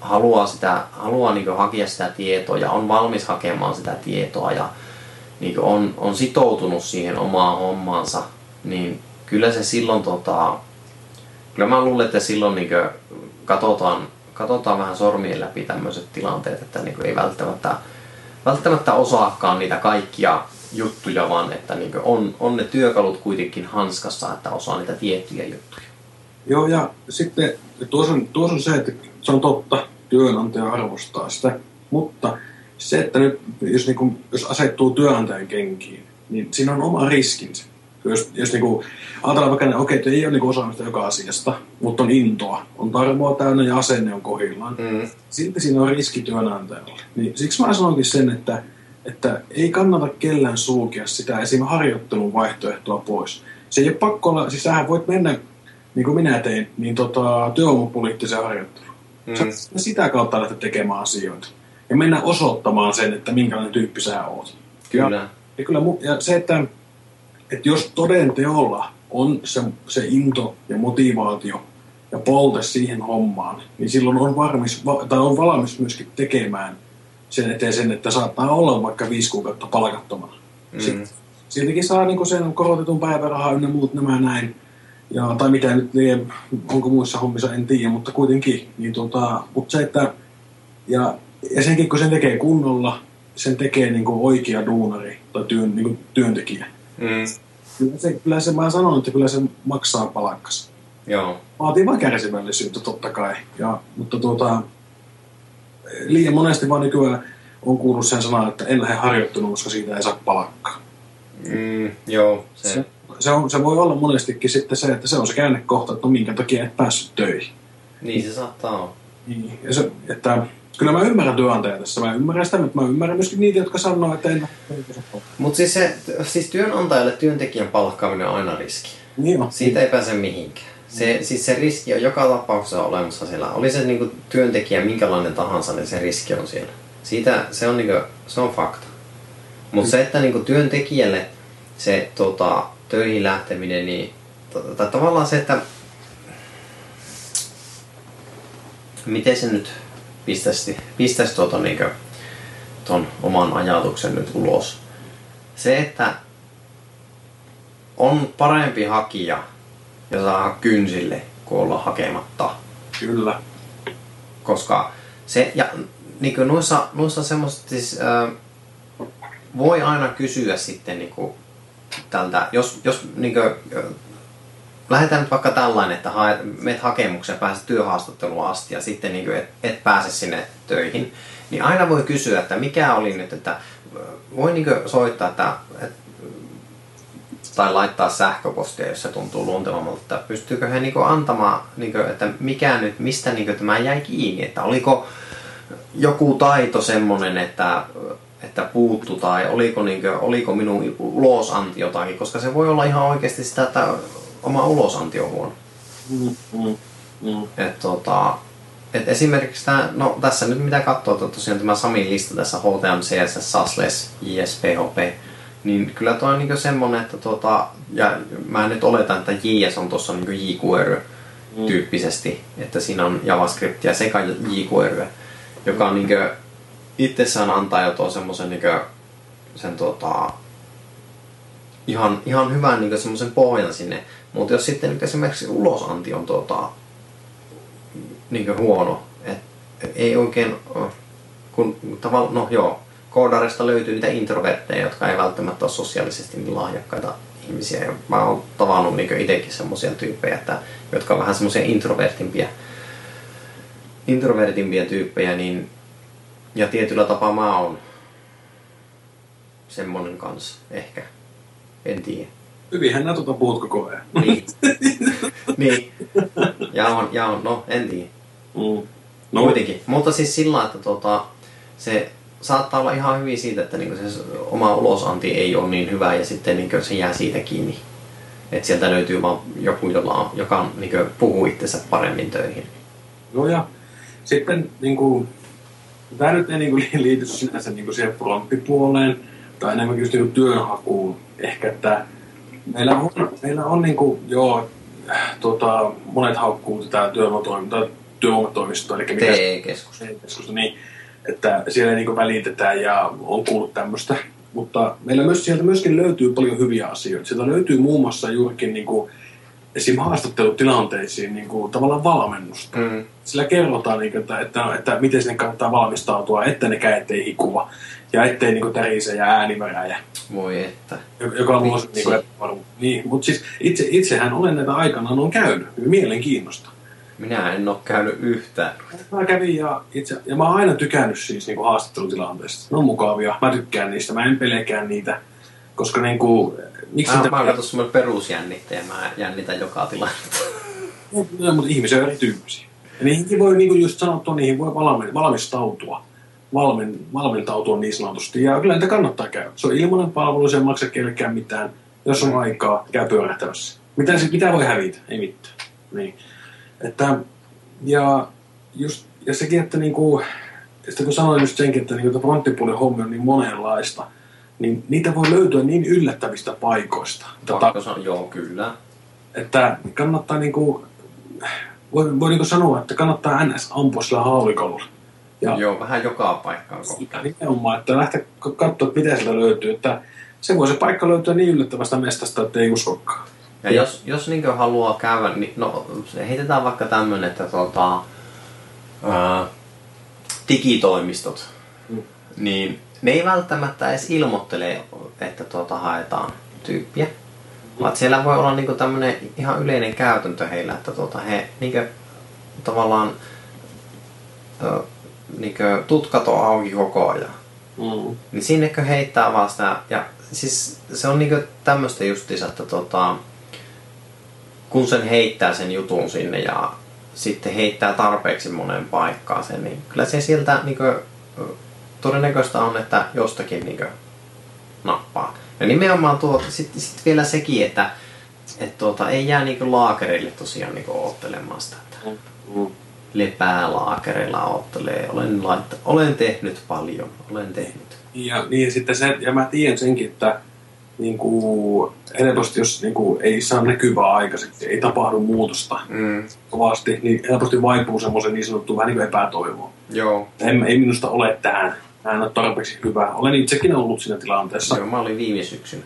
A: haluaa, sitä, haluaa niin hakea sitä tietoa ja on valmis hakemaan sitä tietoa ja niin on, on sitoutunut siihen omaan hommaansa, niin kyllä se silloin, tota, kyllä mä luulen, että silloin niin katsotaan, katsotaan vähän sormien läpi tämmöiset tilanteet, että niin ei välttämättä, välttämättä osaakaan niitä kaikkia juttuja, vaan että niin on, on ne työkalut kuitenkin hanskassa, että osaa niitä tiettyjä juttuja.
B: Joo, ja sitten tuossa on, tuossa on se, että se on totta, työnantaja arvostaa sitä, mutta se, että nyt, jos, niin kuin, jos asettuu työnantajan kenkiin, niin siinä on oma riskinsä. Jos, jos niin kuin, ajatellaan vaikka, että okei, että ei ole niin osaamista joka asiasta, mutta on intoa, on tarmoa täynnä ja asenne on kohillaan, mm. silti siinä on riski työnantajalle. Niin siksi mä sanonkin sen, että, että ei kannata kellään sulkea sitä esim. harjoittelun vaihtoehtoa pois. Se ei ole pakko olla, siis sähän voit mennä, niin kuin minä tein, niin tota, työvoimapoliittiseen harjoitteluun. Mm. Sä sitä kautta lähteä tekemään asioita ja mennä osoittamaan sen, että minkälainen tyyppi sä oot.
A: Kyllä.
B: Ja, ja, kyllä, ja se, että, että jos toden teolla on se, se into ja motivaatio ja polte siihen hommaan, niin silloin on, varmis, tai on valmis myöskin tekemään sen eteen sen, että saattaa olla vaikka viisi kuukautta palkattomana. Mm. siltikin saa niin sen korotetun päivärahaa ynnä muut nämä näin. Ja, tai mitä nyt onko muissa hommissa, en tiedä, mutta kuitenkin. Niin tota, mutta se, että ja ja senkin kun sen tekee kunnolla, sen tekee niin kuin oikea duunari tai työn, niin kuin työntekijä.
A: Mm.
B: Kyllä se, kyllä se, mä sanon, että kyllä se maksaa palakkas.
A: Joo.
B: Vaatii vaan kärsivällisyyttä totta kai. Ja, mutta tuota, liian monesti vaan nykyään on kuullut sen sanan, että en lähde harjoitteluun, koska siitä ei saa palakkaa.
A: Mm, joo, se,
B: Se, se, on, se voi olla monestikin sitten se, että se on se käännekohta, että no minkä takia et päässyt töihin.
A: niin se saattaa olla.
B: Niin, ja se, että kyllä mä ymmärrän työnantajaa tässä. Mä ymmärrän sitä, mutta mä ymmärrän myöskin niitä, jotka sanoo, että en
A: Mutta siis, se, siis työnantajalle työntekijän palkkaaminen on aina riski.
B: Niin on.
A: Siitä ei pääse mihinkään. Se, siis se riski on joka tapauksessa olemassa siellä. Oli se niinku työntekijä minkälainen tahansa, niin se riski on siellä. Siitä se on, niinku, se on fakta. Mutta se, että niinku työntekijälle se tota, töihin lähteminen, niin tai tavallaan se, että miten se nyt pistäisi, pistäisi tuota, niinku, ton oman ajatuksen nyt ulos. Se, että on parempi hakija ja saa kynsille kuin olla hakematta.
B: Kyllä.
A: Koska se, ja niin kuin noissa, noissa semmoista, siis, äh, voi aina kysyä sitten niin kuin, tältä, jos, jos niin kuin, lähdetään nyt vaikka tällainen, että haet, meet hakemuksen pääset työhaastatteluun asti ja sitten niin kuin et, et pääse sinne töihin, niin aina voi kysyä, että mikä oli nyt, että voi niin kuin soittaa, että, että tai laittaa sähköpostia, jos se tuntuu luontevammalta, että pystyykö he niinku antamaan, niinku, että mikä nyt, mistä niinku tämä jäi kiinni, että oliko joku taito semmoinen, että, että puuttu tai oliko, niinku, oliko minun ulosanti jotakin, koska se voi olla ihan oikeasti sitä, että oma ulosanti on huono.
B: Mm, mm, mm.
A: Et, tota, et esimerkiksi tää, no tässä nyt mitä katsoo, että tosiaan tämä Samin lista tässä HTM, CSS, SASLES, JSPHP, niin kyllä tuo on niinku semmonen, että tota, ja mä nyt oletan, että JS on tuossa niinku jQuery tyyppisesti, että siinä on JavaScriptia sekä jQuery, joka on niinku itsessään antaa jo tuon semmosen niinku, sen tota, ihan, ihan hyvän niinku semmosen pohjan sinne. Mutta jos sitten nyt esimerkiksi ulosanti on tota, niinku huono, että et ei oikein, kun tavallaan, no joo, koodarista löytyy niitä introvertteja, jotka ei välttämättä ole sosiaalisesti niin lahjakkaita ihmisiä. Ja mä oon tavannut niin itsekin semmoisia tyyppejä, että, jotka on vähän semmoisia introvertimpia, introvertimpia tyyppejä, niin, ja tietyllä tapaa mä oon semmonen kanssa, ehkä. En tiedä.
B: Hyvinhän nää tuota puhut koko ajan.
A: Niin. [laughs] niin. Ja on, ja on, no en tiedä.
B: Mm.
A: No kuitenkin. Mutta siis sillä että tota, se saattaa olla ihan hyvin siitä, että niinku se oma ulosanti ei ole niin hyvä ja sitten niinku se jää siitä kiinni. Että sieltä löytyy vaan joku, jolla on, joka niinku puhuu itsensä paremmin töihin.
B: No ja sitten niin kuin, tämä nyt ei niin kuin, liity sinänsä niin kuin siihen fronttipuoleen tai enemmänkin just niin työnhakuun. Ehkä, että meillä on, meillä on niin kuin, joo, tota, monet haukkuu tätä työvoimatoimintaa, työvoimatoimistoa, eli mikä
A: TE-keskus.
B: TE-keskusta, niin, että siellä niin välitetään ja on kuullut tämmöistä. Mutta meillä myös sieltä myöskin löytyy paljon hyviä asioita. Sieltä löytyy muun muassa juurikin niin kuin, esim. haastattelutilanteisiin niin kuin, tavallaan valmennusta.
A: Mm.
B: Sillä kerrotaan, niin kuin, että, että, että miten sinne kannattaa valmistautua, että ne kädet ei hikuva ja ettei niin kuin, tärise ja ääni märäjä.
A: Voi että.
B: Joka on luo
A: Vitsi.
B: niin epävarmuus. Niin, mutta siis itse, itsehän olen näitä aikanaan on käynyt. Mielenkiinnosta.
A: Minä en ole käynyt yhtään.
B: Mä kävin ja, itse, ja mä oon aina tykännyt siis niin kuin haastattelutilanteesta. Ne on mukavia. Mä tykkään niistä. Mä en pelkää niitä. Koska niin kuin, miksi
A: Mä,
B: niitä...
A: mä oon semmoinen perusjännittäjä, mä jännitän joka tilannetta.
B: No, mutta ihmisiä on erityyppisiä. Ja niihinkin voi, niin kuin just sanottua, niihin voi valmi- valmistautua. Valmen, valmentautua niin sanotusti. Ja kyllä niitä kannattaa käydä. Se on ilmainen palvelu, se ei maksa kellekään mitään. Jos on aikaa, käy pyörähtämässä. Mitä, se, mitä voi hävitä? Ei mitään. Niin. Että, ja, just, ja sekin, että niinku, sitten kun sanoin just senkin, että niinku, fronttipuolen hommi on niin monenlaista, niin niitä voi löytyä niin yllättävistä paikoista.
A: Pakko sanoa, joo kyllä.
B: että kannattaa niinku, voi, voi niinku sanoa, että kannattaa NS ampua sillä haulikolla. Ja
A: Joo, vähän joka paikkaan kohtaan.
B: nimenomaan, että lähteä katsoa, että mitä sieltä löytyy. Että se voi se paikka löytyä niin yllättävästä mestasta, että ei uskokaan.
A: Ja jos, jos niin haluaa käydä, niin no, heitetään vaikka tämmönen, että tota, ää, digitoimistot,
B: Mm.
A: niin ne ei välttämättä edes ilmoittele, että tuota haetaan tyyppiä. Vaan siellä voi olla niinku tämmönen ihan yleinen käytäntö heillä, että tuota he niinku, tavallaan ö, niinku, tutkat on auki koko ajan.
B: Mm.
A: Niin sinnekö heittää vaan sitä, ja siis se on niinku tämmöistä justiinsa, että tota, kun sen heittää sen jutun sinne ja sitten heittää tarpeeksi monen paikkaan sen, niin kyllä se sieltä niinku, todennäköistä on, että jostakin niinku nappaa. Ja nimenomaan tuo, sitten sit vielä sekin, että et tuota, ei jää niinku laakerille tosiaan niinku oottelemaan sitä. Että
B: Mm.
A: Lepää laakerilla oottelee, olen, laitta, olen tehnyt paljon, olen tehnyt.
B: Ja, niin, ja sitten se, ja mä tiedän senkin, että niin kuin, helposti jos niin kuin, ei saa näkyvää aikaiseksi, ei tapahdu muutosta
A: Mm,
B: kovasti, niin helposti vaipuu semmoisen niin sanottuun vähän niin kuin epätoivoon.
A: joo.
B: En, ei minusta ole tähän. Mä en ole tarpeeksi hyvä. Olen itsekin ollut siinä tilanteessa.
A: Joo, mä olin viime syksynä.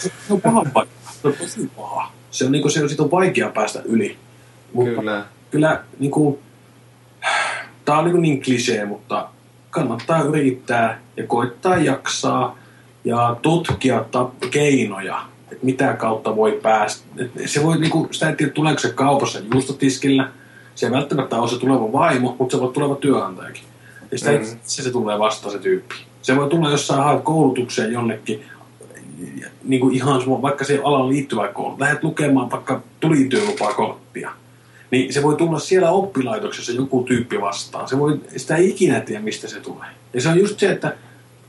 B: Se on paha paikka. Se on tosi paha. Se on, niin kuin, se on, siitä on vaikea päästä yli. Mutta
A: Kyllä.
B: Kyllä niin kuin, tää on niin, niin klisee, mutta kannattaa yrittää ja koittaa jaksaa ja tutkia keinoja, että mitä kautta voi päästä. Et se voi, niin kuin, sitä ei tiedä, tuleeko se kaupassa juustotiskillä. Se ei välttämättä ole se tuleva vaimo, mutta se voi tuleva työnantajakin. Ja sitä
A: Mm.
B: mm. se, se tulee vastaan se tyyppi. Se voi tulla jossain haet koulutukseen jonnekin, niin kuin ihan vaikka se alan liittyvä koulu. Lähdet lukemaan vaikka tulityölupakorttia. Niin se voi tulla siellä oppilaitoksessa joku tyyppi vastaan. Se voi, sitä ei ikinä tiedä, mistä se tulee. Ja se on just se, että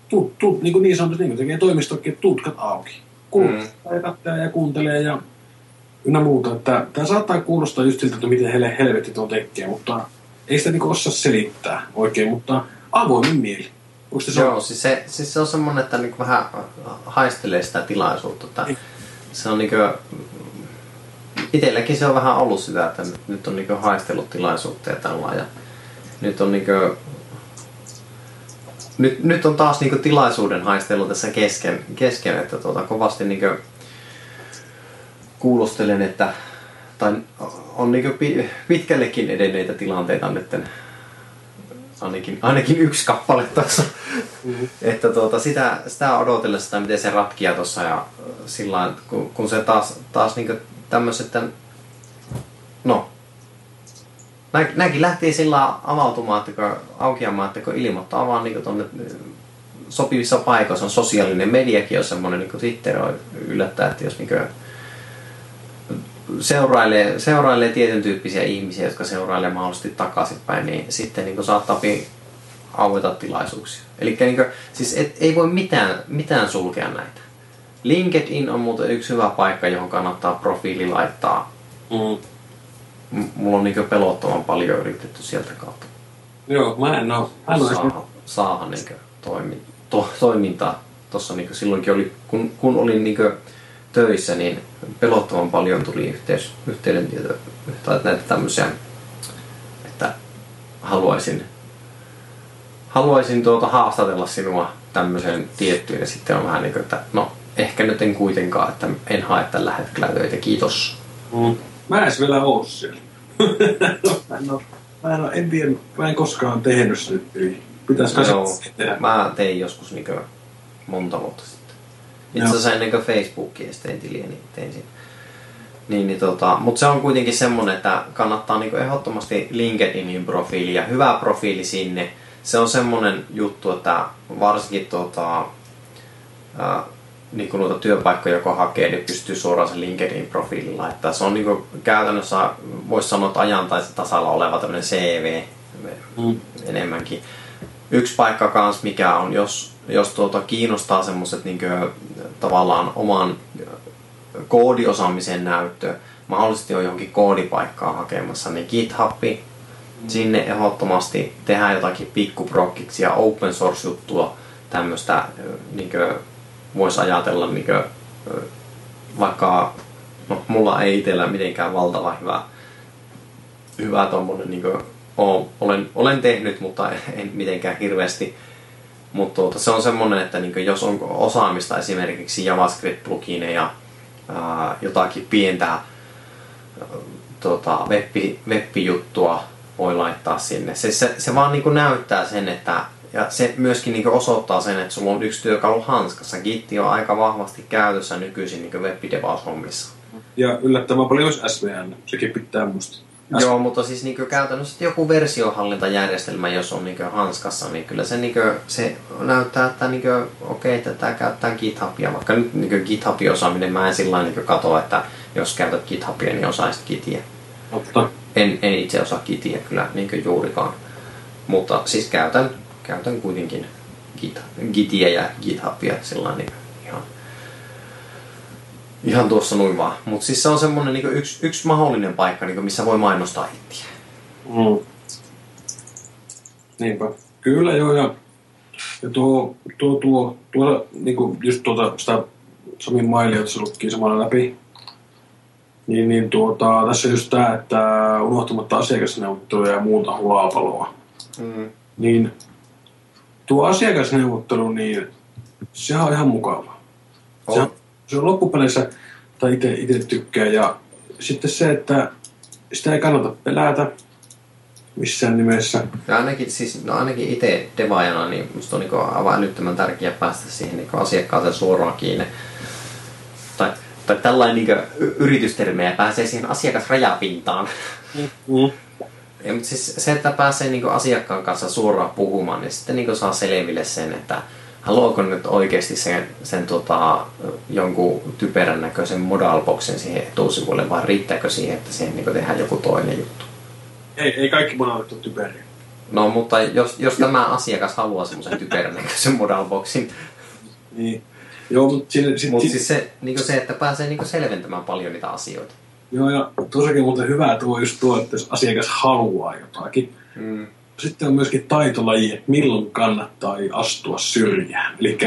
B: tuut, tuut, niin, kuin niin sanotusti, niin kuin tekee toimistokin, että tutkat auki. Kuulostaa mm. ja katselee ja kuuntelee ja ynnä muuta. Että tämä saattaa kuulostaa just siltä, että miten hele helvetti tuo tekee, mutta ei sitä niin osaa selittää oikein, mutta avoimin mieli. Onko se
A: Joo, siis se, siis se on semmonen, että niinku vähän haistelee sitä tilaisuutta. Että
B: Niin.
A: se on niinku, itelläkin se on vähän ollut sitä, että nyt, on niinku haistellut tilaisuutta ja tällä ja nyt on niinku, nyt, nyt on taas niinku tilaisuuden haistelu tässä kesken, kesken että tuota, kovasti niinku kuulostelen, että tai on niinku pi- pitkällekin edenneitä tilanteita nyt ainakin, ainakin yksi kappale tuossa.
B: Mm-hmm.
A: Että tuota, sitä, sitä odotellessa, miten se ratkia tuossa ja sillä kun, kun se taas, taas niinku tämmöiset, no, nä, nämäkin lähti sillä avautumaan, että kun, aukeamaan, että kun ilmoittaa vaan niinku tonne sopivissa paikoissa on sosiaalinen mediakin on semmoinen, niin kuin Twitter on yllättää, että jos niin seurailee, seurailee tietyn tyyppisiä ihmisiä, jotka seurailee mahdollisesti takaisinpäin, niin sitten niin saattaa aueta tilaisuuksia. Eli niin kuin, siis et, ei voi mitään, mitään sulkea näitä. LinkedIn on muuten yksi hyvä paikka, johon kannattaa profiili laittaa.
B: Mm.
A: M- Mulla on niin pelottoman paljon yritetty sieltä kautta
B: Joo, mä en oo.
A: Saada, saada niin toimi, to, toimintaa. Tuossa niin silloinkin oli, kun, kun olin niin töissä, niin pelottoman paljon tuli yhteys, yhteydentieto tai näitä tämmöisiä, että haluaisin, haluaisin tuota haastatella sinua tämmöiseen tiettyyn ja sitten on vähän niin kuin, että no ehkä nyt en kuitenkaan, että en hae tällä hetkellä töitä, kiitos.
B: Mm. Mä en edes vielä oo siellä. mä en oo, mä en, oo, en tiedä, mä en koskaan tehnyt sitä. Pitäisikö
A: Joo,
B: se tehdä?
A: mä tein joskus niin monta vuotta sitten. Itse asiassa ennen kuin Facebookia tein tiliä, niin tein siinä. Niin, niin tota, mutta se on kuitenkin semmonen, että kannattaa niin ehdottomasti LinkedInin profiili ja hyvä profiili sinne. Se on semmonen juttu, että varsinkin tota, ää, niin kun noita työpaikkoja joko hakee, niin pystyy suoraan sen LinkedIn profiilin laittaa. Se on niin käytännössä, voisi sanoa, että ajan tai tasalla oleva tämmöinen CV
B: Mm.
A: enemmänkin. Yksi paikka kans, mikä on, jos, jos tuota kiinnostaa semmoiset niin tavallaan oman koodiosaamisen näyttö, mahdollisesti on johonkin koodipaikkaa hakemassa, niin GitHub, sinne ehdottomasti tehdään jotakin pikkuprokkiksi ja open source juttua, tämmöistä niin voisi ajatella niin kuin, vaikka, no mulla ei itsellä mitenkään valtava hyvä, hyvä tommonen niin kuin, olen, olen tehnyt, mutta [laughs] en mitenkään hirveästi. Mutta tuota, se on semmoinen, että niin jos on osaamista esimerkiksi JavaScript-plugineja, ää, jotakin pientä ää, tota, web, web-juttua voi laittaa sinne. Se, se, se vaan niin näyttää sen, että ja se myöskin niin osoittaa sen, että sulla on yksi työkalu hanskassa. Gitti on aika vahvasti käytössä nykyisin niin web-devaus-hommissa.
B: Ja yllättävän paljon myös SVN, sekin pitää muistaa.
A: Joo, mutta siis niin käytännössä joku versiohallintajärjestelmä, jos on niin hanskassa, niin kyllä se, niin kuin, se näyttää, että niin kuin, okei, että tämä käyttää GitHubia. Vaikka nyt niin GitHubin osaaminen, mä en sillä niin katso, että jos käytät GitHubia, niin osaisit Gitia.
B: Mutta.
A: En, en itse osaa Gitia kyllä niin juurikaan. Mutta siis käytän, käytän kuitenkin Git, Gitia ja GitHubia sillä niin ihan, ihan tuossa noin vaan. Mutta siis se on semmoinen niin yksi, yksi mahdollinen paikka, niin missä voi mainostaa ittiä.
B: Mm. Niinpä. Kyllä joo, ja, ja tuo, tuo, tuo, tuo niin kuin just tuota, sitä Samin mailia, että se lukkii samalla läpi, niin, niin tuota, tässä just tämä, että unohtamatta asiakasneuvotteluja ja muuta hulapaloa. Mm. Niin tuo asiakasneuvottelu, niin se on ihan mukava. Se, on, se on loppupeleissä, tai itse tykkään. Ja sitten se, että sitä ei kannata pelätä missään nimessä.
A: Ja ainakin, siis, no ainakin itse devaajana, niin musta on niin aivan älyttömän tärkeää päästä siihen niin asiakkaaseen suoraan kiinni. Tai, tai tällainen niin yritystermejä pääsee siihen asiakasrajapintaan. Mm. Ja, mutta siis se, että pääsee niin asiakkaan kanssa suoraan puhumaan, niin sitten niin saa selville sen, että haluaako nyt oikeasti sen, sen tota, jonkun typerän näköisen modalboxin siihen etusivulle vai riittääkö siihen, että siihen niin tehdään joku toinen juttu?
B: Ei, ei kaikki modalit ole typeriä.
A: No, mutta jos, jos tämä asiakas haluaa semmoisen typerän näköisen modalboxin,
B: niin. Joo, mutta
A: sille, sit, Mut siis se, niin se, että pääsee niin selventämään paljon niitä asioita.
B: Joo, ja tosiaankin muuten hyvä tuo just tuo, että jos asiakas haluaa jotakin. Mm. Sitten on myöskin taitolaji, että milloin kannattaa astua syrjään. Eli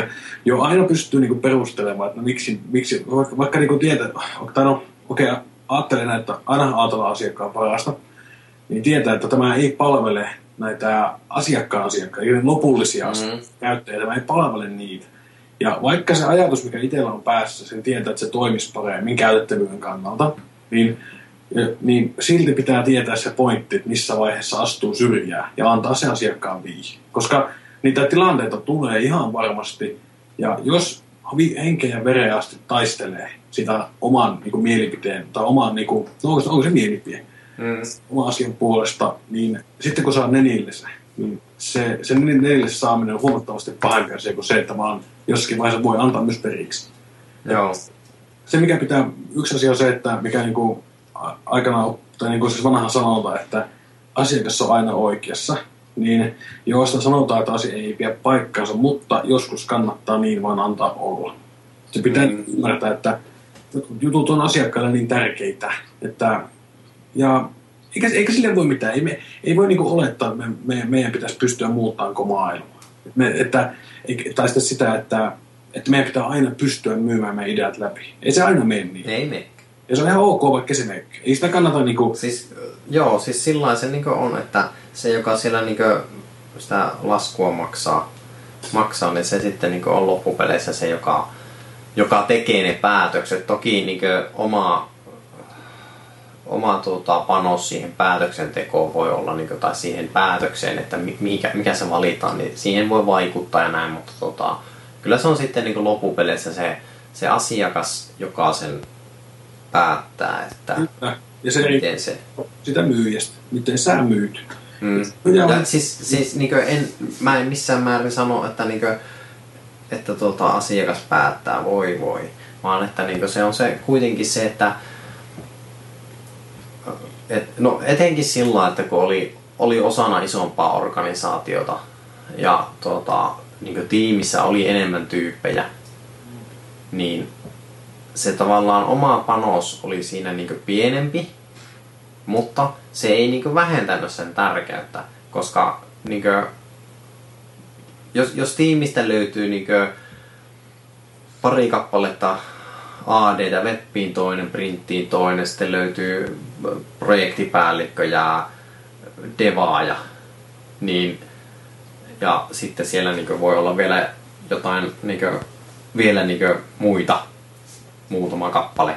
B: jo aina pystyy niinku perustelemaan, että no miksi, miksi vaikka, vaikka niinku tietää, tai no, okei, okay, ajattelen, että aina ajatellaan asiakkaan parasta, niin tietää, että tämä ei palvele näitä asiakkaan asiakkaita, lopullisia mm. käyttäjiä, tämä ei palvele niitä. Ja vaikka se ajatus, mikä itsellä on päässä, sen tietää, että se toimisi paremmin käytettävyyden kannalta, niin, niin silti pitää tietää se pointti, että missä vaiheessa astuu syrjää ja antaa se asiakkaan viihi. Koska niitä tilanteita tulee ihan varmasti, ja jos henkeä ja veren asti taistelee sitä oman niin kuin, mielipiteen, tai oman, niin kuin, no onko, onko se mielipide, mm. oman asian puolesta, niin sitten kun saa nenille se, niin se, se nenille saaminen on huomattavasti pahempi asia kuin se, että vaan jossakin vaiheessa voi antaa myös periksi.
A: Joo
B: se mikä pitää, yksi asia on se, että mikä niin kuin aikana, tai niin kuin siis vanha sanonta, että asiakas on aina oikeassa, niin joista sanotaan, että asia ei pidä paikkaansa, mutta joskus kannattaa niin vaan antaa olla. Se pitää mm. ymmärtää, että jutut on asiakkaalle niin tärkeitä, että ja eikä, eikä sille voi mitään. Ei, me, ei voi niinku olettaa, että me, me, meidän pitäisi pystyä muuttamaan koko maailmaa. Me, että, tai sitten sitä, että että meidän pitää aina pystyä myymään meidän ideat läpi. Ei se aina mene niin.
A: Ei mene.
B: Ja se on ihan ok, vaikka se menee. Ei sitä kannata niinku...
A: Siis, joo, siis sillä se niinku on, että se, joka siellä niinku sitä laskua maksaa, maksaa, niin se sitten niinku on loppupeleissä se, joka, joka tekee ne päätökset. Toki niinku oma, oma tuota, panos siihen päätöksentekoon voi olla, niinku, tai siihen päätökseen, että mikä, mikä se valitaan, niin siihen voi vaikuttaa ja näin, mutta tota, kyllä se on sitten niin loppupeleissä se, se asiakas, joka sen päättää, että
B: ja se miten se... Sitä myyjästä, miten sä myyt.
A: Mm. Ja, siis, siis niin en, mä en missään määrin sano, että, niin kuin, että tuota, asiakas päättää, voi voi, vaan että niin se on se kuitenkin se, että et, no etenkin sillä, että kun oli, oli osana isompaa organisaatiota ja tuota, niin tiimissä oli enemmän tyyppejä, niin se tavallaan oma panos oli siinä niin pienempi, mutta se ei niin vähentänyt sen tärkeyttä, koska niin kuin, jos, jos tiimistä löytyy niin pari kappaletta AD webbiin toinen, printtiin toinen, sitten löytyy projektipäällikkö ja devaaja, niin ja sitten siellä niin voi olla vielä jotain niin kuin, vielä niin kuin, muita, muutama kappale.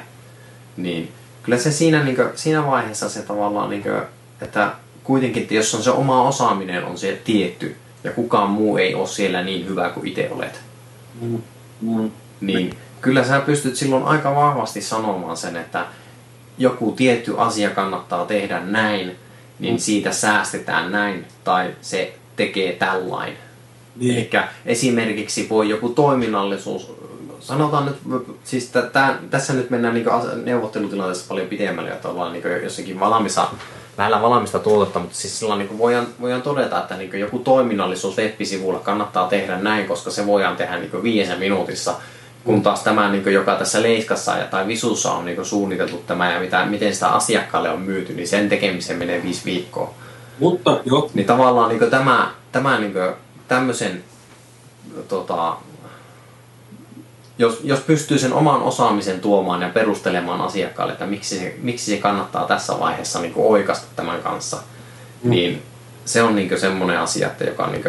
A: Niin kyllä se siinä, niin kuin, siinä vaiheessa se tavallaan, niin kuin, että kuitenkin, että jos on se oma osaaminen on se tietty ja kukaan muu ei ole siellä niin hyvä kuin itse olet,
B: Mm. Mm.
A: niin kyllä sä pystyt silloin aika vahvasti sanomaan sen, että joku tietty asia kannattaa tehdä näin, niin
B: Mm.
A: siitä säästetään näin, tai se tekee tällain.
B: Niin.
A: Eli esimerkiksi voi joku toiminnallisuus, sanotaan nyt, siis tä- tää, tässä nyt mennään niinku as- neuvottelutilanteessa paljon pidemmälle, että ollaan niinku jossakin valmissa, lähellä valmista tuotetta, mutta siis sillä niinku voidaan, voidaan todeta, että niinku joku toiminnallisuus web-sivulla kannattaa tehdä näin, koska se voidaan tehdä niinku viidessä minuutissa, kun taas tämä, niinku, joka tässä leiskassa ja, tai visussa on niinku suunniteltu tämä ja mitä, miten sitä asiakkaalle on myyty, niin sen tekemiseen menee viisi viikkoa.
B: Mutta joo,
A: Niin tavallaan niin tämä, tämä niin tämmöisen, tota, jos, jos pystyy sen oman osaamisen tuomaan ja perustelemaan asiakkaalle, että miksi se, miksi se kannattaa tässä vaiheessa niin oikasta tämän kanssa, mm. niin se on niin semmoinen asia, että joka niin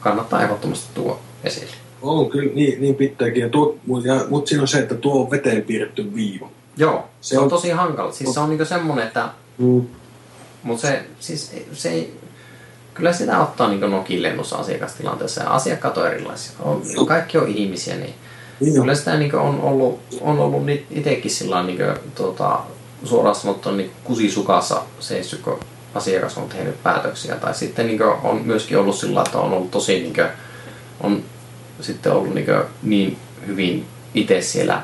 A: kannattaa ehdottomasti tuo esille.
B: on kyllä niin, niin pitääkin. Ja tuo, ja, mutta siinä on se, että tuo on veteen piirretty viiva.
A: Joo, se,
B: Se
A: on,
B: on-
A: tosi hankala. Siis se on niin semmoinen, että
B: Mm.
A: Mutta se, siis, se ei, kyllä sitä ottaa niin nokille noissa asiakastilanteessa ja asiakkaat on erilaisia. On, kaikki on ihmisiä, niin
B: Niin on.
A: kyllä sitä niin on ollut, on ollut itsekin sillä niin tota, suoraan sanottuna niin kusisukassa seissyt, kun asiakas on tehnyt päätöksiä. Tai sitten niin on myöskin ollut sillä että on ollut tosi niin kuin, on sitten ollut niin, niin hyvin itse siellä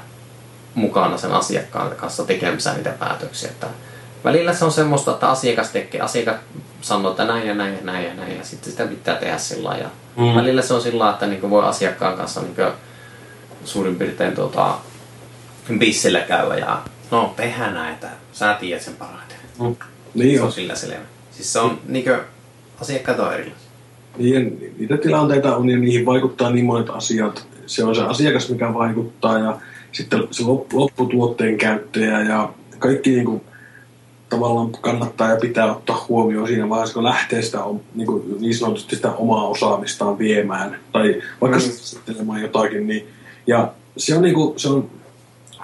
A: mukana sen asiakkaan kanssa tekemässä niitä päätöksiä. Että välillä se on semmoista, että asiakas tekee, asiakas sanoo, että näin ja näin ja näin ja näin, ja sitten sitä pitää tehdä sillä lailla. Ja
B: Mm.
A: Välillä se on sillä lailla, että niin voi asiakkaan kanssa niin suurin piirtein tuota, bissellä käydä ja no tehdään näitä, sä tiedät sen parhaiten.
B: Mm. Niin
A: Se
B: on.
A: sillä selvä. Siis se on niin kuin, asiakkaat on erilaisia.
B: Niin, niitä tilanteita on ja niihin vaikuttaa niin monet asiat. Se on se asiakas, mikä vaikuttaa ja sitten se lop- lopputuotteen käyttäjä ja kaikki niin kuin, tavallaan kannattaa ja pitää ottaa huomioon siinä vaiheessa, kun lähtee sitä niin, kuin, niin sanotusti sitä omaa osaamistaan viemään tai vaikka
A: Mm.
B: jotakin. Niin, ja se on, niin kuin, se, on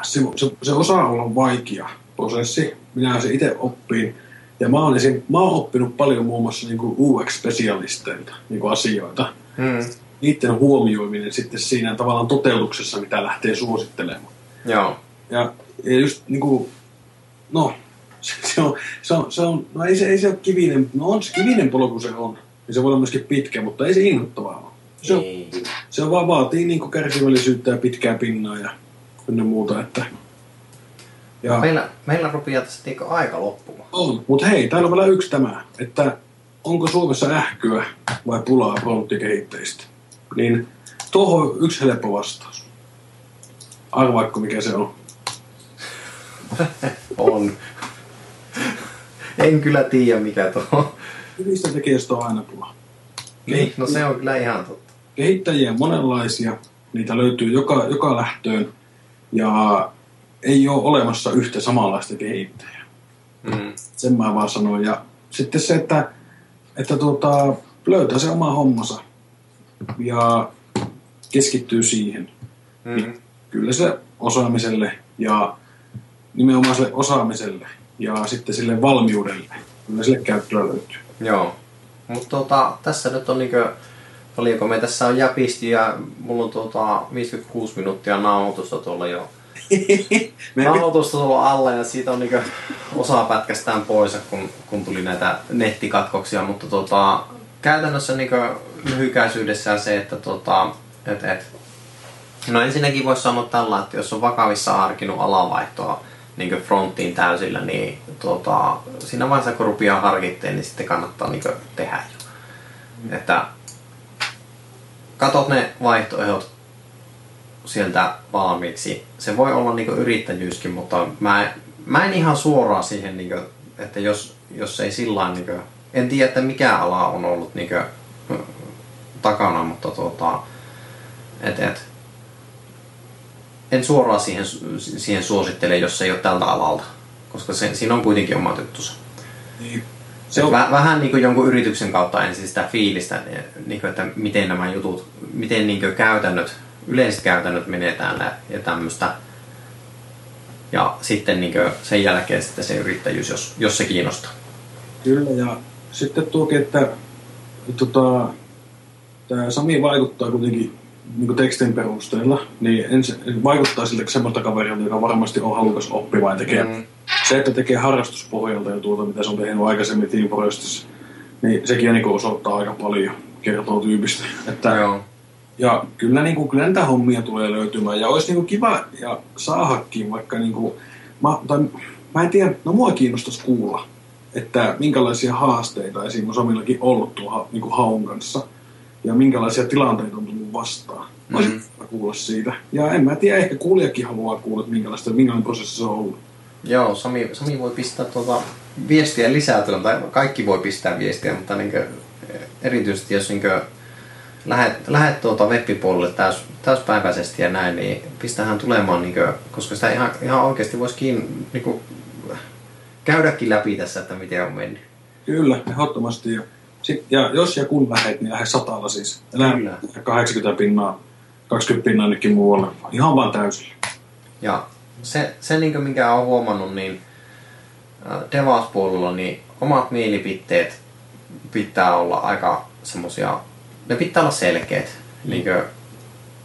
B: se, se, se osaa olla vaikea prosessi. Minä se itse oppiin. Ja mä oon, esim, mä oon oppinut paljon muun muassa niin kuin UX-spesialisteilta niin kuin asioita.
A: Mm.
B: Niiden huomioiminen sitten siinä tavallaan toteutuksessa, mitä lähtee suosittelemaan.
A: Joo.
B: Ja, ja just niin kuin, no, [laughs] se, on, se, on, se on, no ei se, ei se ole kivinen, no on se kivinen polku se on. Ja se voi olla myöskin pitkä, mutta ei se innoittavaa ole. Se, on,
A: Ei.
B: se vaan vaatii niin kärsivällisyyttä ja pitkää pinnaa ja ynnä muuta, että... Ja,
A: Meillä, meillä rupeaa tässä aika loppumaan.
B: on, mutta hei, täällä on vielä yksi tämä, että onko Suomessa ähkyä vai pulaa fronttikehittäjistä? Niin tuohon on yksi helppo vastaus. Arvaatko mikä se on? [laughs]
A: On. En kyllä tiedä mikä tuo.
B: Hyvistä tekijöistä on aina pula.
A: Niin, no se on kyllä ihan totta.
B: Kehittäjiä on monenlaisia, niitä löytyy joka, joka lähtöön ja ei ole olemassa yhtä samanlaista kehittäjää.
A: Mm.
B: Sen mä vaan sanoin. Ja sitten se, että, että tuota, löytää se oma hommansa ja keskittyy siihen.
A: Mm.
B: Kyllä se osaamiselle ja nimenomaan sille osaamiselle ja sitten sille valmiudelle. Kyllä sille käyttöä löytyy.
A: Joo. Mutta tota, tässä nyt on niinkö, paljonko me tässä on jäpisti ja mulla on tota 56 minuuttia nauhoitusta tuolla jo. [laughs] Nauhoitusta tuolla alla ja siitä on niinkö osa pätkästään pois, kun, kun tuli näitä nettikatkoksia, mutta tota, käytännössä niinkö lyhykäisyydessään se, että tota, et, et, No ensinnäkin voisi sanoa tällä, että jos on vakavissa harkinnut alavaihtoa niin fronttiin täysillä, niin tota, siinä vaiheessa kun rupeaa harkitteen, niin sitten kannattaa niin tehdä jo. Että katot ne vaihtoehdot sieltä valmiiksi. Se voi olla niin yrittäjyyskin, mutta mä, mä en ihan suoraan siihen, niin kuin, että jos, jos ei sillä niin kuin, en tiedä, että mikä ala on ollut niin kuin, takana, mutta tota, et, et, en suoraan siihen, siihen suosittele, jos se ei ole tältä alalta, koska se, siinä on kuitenkin oma juttusa.
B: Niin.
A: Se
B: Se on,
A: Väh, vähän niin kuin jonkun yrityksen kautta ensin sitä fiilistä, niin kuin, että miten nämä jutut, miten niin kuin käytännöt, yleiset käytännöt menee täällä ja tämmöistä. Ja sitten niin kuin sen jälkeen sitten se yrittäjyys, jos, jos se kiinnostaa.
B: Kyllä, ja sitten tuokin, että tota, tämä Sami vaikuttaa kuitenkin niin tekstin perusteella, niin ensi, vaikuttaa siltä semmoista kaverilta, joka varmasti on halukas oppiva ja tekee. Mm. Se, että tekee harrastuspohjalta ja tuota, mitä se on tehnyt aikaisemmin Team Forestissa, niin sekin niin osoittaa aika paljon, kertoo tyypistä. Että,
A: Joo.
B: Ja kyllä, niin kuin, kyllä näitä hommia tulee löytymään. Ja olisi niin kuin kiva ja saadakin vaikka, niin kuin, mä, tai, mä en tiedä, no mua kiinnostaisi kuulla, että minkälaisia haasteita esimerkiksi Samillakin ollut tuolla niin haun kanssa – ja minkälaisia tilanteita on tullut vastaan. Olisi mm-hmm. kuulla siitä. Ja en mä tiedä, ehkä kuulijakin haluaa kuulla, että minkälaista, minkälainen prosessi se on ollut.
A: Joo, Sami, Sami voi pistää tuota viestiä lisää, tai kaikki voi pistää viestiä, mutta niin kuin, erityisesti jos niin lähet, lähet tuota web-puolelle täys, täyspäiväisesti ja näin, niin pistähän tulemaan, niin kuin, koska sitä ihan, ihan oikeasti voisi niin kuin, käydäkin läpi tässä, että miten on mennyt.
B: Kyllä, ehdottomasti. Ja Sit, ja jos ja kun lähet, niin lähde satalla siis. Kyllä. 80 pinnaa, 20 pinnaa ainakin muualle. Ihan vaan täysillä.
A: Ja se, se niin minkä olen huomannut, niin Devas-puolella niin omat mielipiteet pitää olla aika semmosia, ne pitää olla selkeät. Mm. Niin kuin,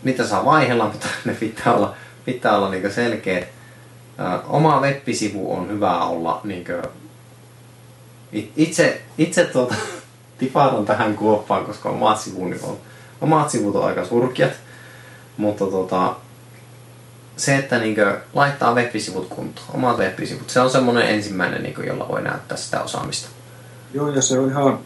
A: niitä saa vaihella, mutta [laughs] ne pitää olla, pitää olla niin selkeät. Oma web-sivu on hyvä olla niin kuin, itse, itse tuota, [laughs] tipaton tähän kuoppaan, koska omat sivuni on, omat sivut on aika surkiat. Mutta tota, se, että niinkö laittaa web-sivut kuntoon, omat web-sivut, se on semmoinen ensimmäinen, niinkö, jolla voi näyttää sitä osaamista.
B: Joo, ja se on ihan...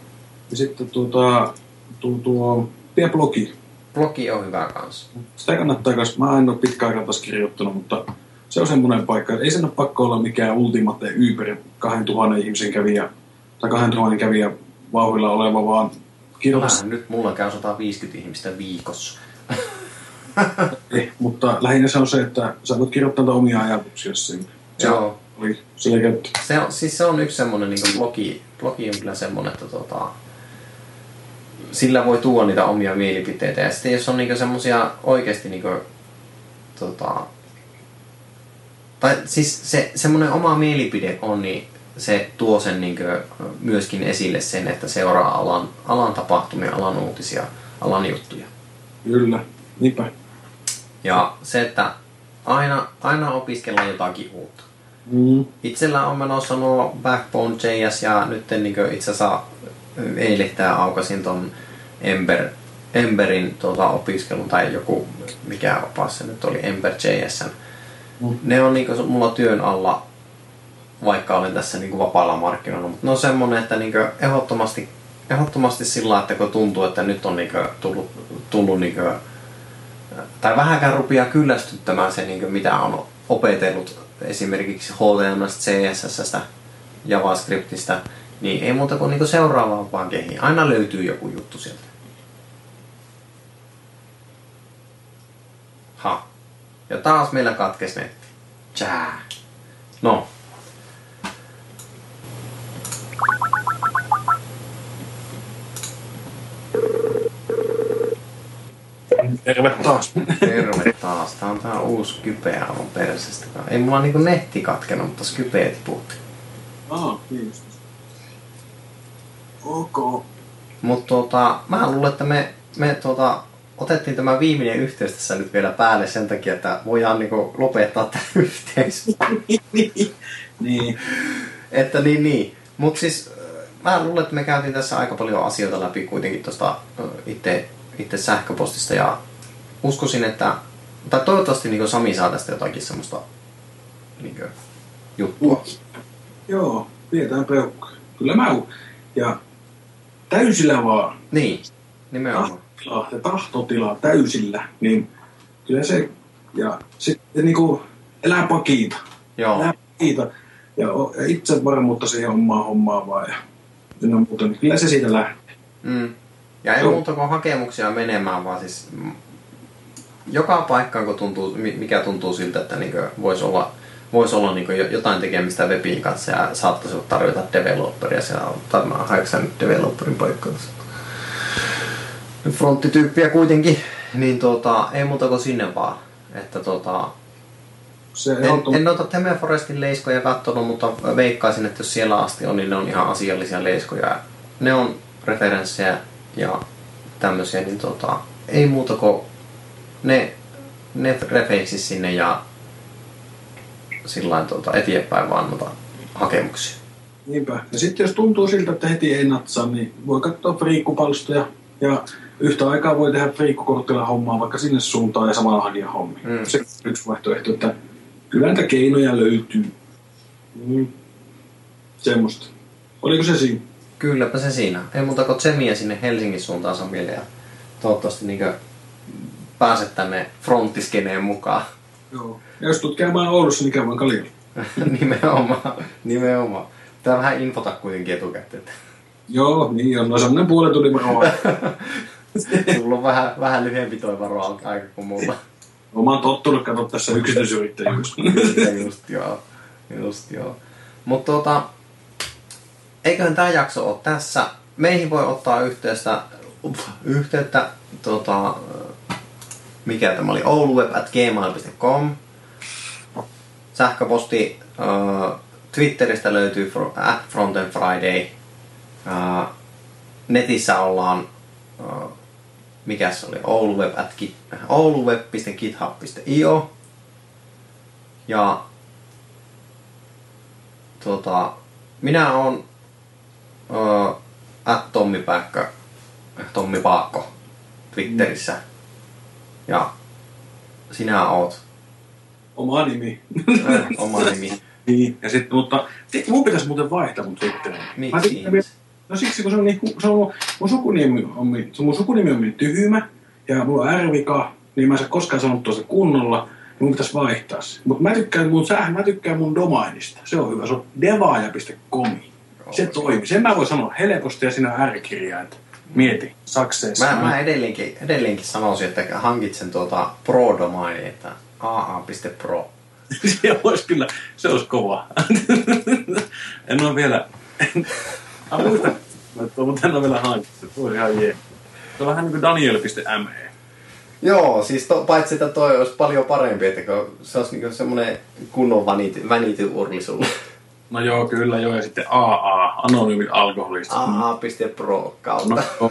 B: Ja sitten tuota, tuo, tuo pieni blogi.
A: Blogi on hyvä kanssa.
B: Sitä kannattaa kanssa. Mä en ole pitkään aikaa taas kirjoittanut, mutta se on semmoinen paikka, että ei sen ole pakko olla mikään ultimate Uber 2000 ihmisen kävijä tai 2000 kävijä vauhilla oleva, vaan
A: kirjoitus... nyt mulla käy 150 ihmistä viikossa. [laughs]
B: ei, eh, mutta lähinnä se on se, että sä voit kirjoittaa omia ajatuksia sinne. Se Joo. Oli
A: Se on, siis se on yksi semmoinen niin blogi, blogi on kyllä semmoinen, että tota, sillä voi tuoda niitä omia mielipiteitä. Ja sitten jos on niin semmoisia oikeasti niin kuin, tota, tai siis se semmoinen oma mielipide on, niin se tuo sen niin kuin, myöskin esille sen, että seuraa alan, alan tapahtumia, alan uutisia, alan juttuja.
B: Kyllä, niinpä.
A: Ja se, että aina, aina opiskellaan jotakin uutta.
B: Mm.
A: Itsellä on menossa nuo Backbone JS ja nyt niin itse asiassa eilehtää aukasin ton Ember, Emberin tuota, opiskelun tai joku, mikä opas se nyt oli, Ember JS. Mm. Ne on niin mulla työn alla vaikka olen tässä niin kuin vapaalla markkinoilla. Mutta ne on semmoinen, että niin kuin ehdottomasti, ehdottomasti sillä että kun tuntuu, että nyt on niin kuin tullut, tullut niin kuin, tai vähänkään rupeaa kyllästyttämään se, niin kuin mitä on opetellut esimerkiksi HTML, CSS, JavaScriptista, niin ei muuta kuin, niin kuin seuraavaan vaan kehiin. Aina löytyy joku juttu sieltä. Ha. Ja taas meillä katkesi netti. Tjää. No,
B: Terve taas.
A: Terve taas. Tää on tää uusi kypeä on persestä. Ei mulla niinku netti katkenut, mutta skypeä tiputti.
B: Aha, niin Ok.
A: Mut tota, mä luulen, että me, me tota, otettiin tämä viimeinen yhteys tässä nyt vielä päälle sen takia, että voidaan niinku lopettaa tämä [laughs] yhteys.
B: niin.
A: Että niin, niin. Mut siis mä luulen, että me käytiin tässä aika paljon asioita läpi kuitenkin tuosta itse, itse sähköpostista ja uskoisin, että tai toivottavasti niin Sami saa tästä jotakin semmoista niin kuin, juttua.
B: Joo, pidetään peukkaa. Kyllä mä Ja täysillä vaan.
A: Niin, nimenomaan.
B: Tahtotila ja tahtotila täysillä, niin kyllä se, ja sitten niin kuin elää pakiita.
A: Joo.
B: Elää pakiita. Ja, ja itse varmuutta siihen omaan hommaan vaan. Ja ynnä muuta, niin kyllä se siitä lähtee.
A: Mm. Ja ei muuta kuin hakemuksia menemään, vaan siis joka paikkaan, kun tuntuu, mikä tuntuu siltä, että niin voisi olla, vois olla niin jotain tekemistä webin kanssa ja saattaisi tarjota developeria. Siellä on varmaan haiksen nyt developerin paikkaa fronttityyppiä kuitenkin, niin tota, ei muuta kuin sinne vaan. Että tota,
B: se
A: en, en noita Temeforestin leiskoja katsonut, mutta veikkaisin, että jos siellä asti on, niin ne on ihan asiallisia leiskoja. ne on referenssejä ja tämmöisiä, niin tota, ei muuta kuin ne, ne refeiksi sinne ja sillä tota, eteenpäin vaan noita hakemuksia.
B: Niinpä. Ja sitten jos tuntuu siltä, että heti ei natsaa, niin voi katsoa friikkupalstoja ja yhtä aikaa voi tehdä friikkukortilla hommaa vaikka sinne suuntaan ja samalla hakea hommi.
A: Mm.
B: Se on yksi vaihtoehto, että kyllä näitä keinoja löytyy. Mm. Semmoista. Oliko se siinä?
A: Kylläpä se siinä. Ei muuta kuin tsemiä sinne Helsingin suuntaan Samille ja toivottavasti niin pääset tänne fronttiskeneen mukaan.
B: Joo. Ja jos tulet käymään Oulussa, niin käymään Kaliolla. [laughs]
A: nimenomaan, nimenomaan. Tää vähän infota kuitenkin etukäteen.
B: Joo, niin on. No semmoinen puolen tunnin varo. [laughs]
A: Sulla on vähän, vähän lyhyempi toi varo aika kuin mulla.
B: No, mä oon tottunut katsoa tässä yksityisyrittäjyys. [laughs]
A: Just joo. Just joo. Mutta tota, eiköhän tämä jakso ole tässä. Meihin voi ottaa yhteyttä, yhteyttä tota, mikä tämä oli, ouluweb at gmail.com. Sähköposti uh, Twitteristä löytyy at Frontend Friday. Uh, netissä ollaan, uh, mikä se oli, ouluweb.github.io. Ja tota, minä olen uh, at Tommi Tommi Paakko Twitterissä. Ja sinä oot
B: Oma nimi.
A: äh, oma nimi. [laughs]
B: niin. Ja sit, mutta sit mun pitäisi muuten vaihtaa mun Twitteriin. Mä
A: Miksi?
B: No siksi, kun se on, niin, se on mun sukunimi on, mun sukunimi on niin tyhmä ja mulla on R-vika, niin mä en saa koskaan sanottua se kunnolla, niin mun pitäisi vaihtaa se. Mutta mä tykkään mun, säh, mä tykkään mun domainista. Se on hyvä. Se on devaaja.com. Se toimii. Sen mä voin sanoa helposti ja siinä on R-kirjainta. Mieti, sakseessa.
A: Mä, mä edelleenkin, edelleenkin sanoisin, että hankit sen tuota pro-domaini, että aa.pro. [laughs]
B: se olisi kyllä, se olisi kova. [laughs] en ole vielä, [laughs] muistan, että mutta en ole vielä hankittu. Se olisi ihan jee. Se on vähän niin kuin daniel.me.
A: Joo, siis to, paitsi että toi olisi paljon parempi, että se olisi niinku semmoinen kunnon vanity, vanity urli sulle.
B: No joo, kyllä joo. Ja sitten AA, anonyymit alkoholista.
A: aa.pro kautta.
B: No,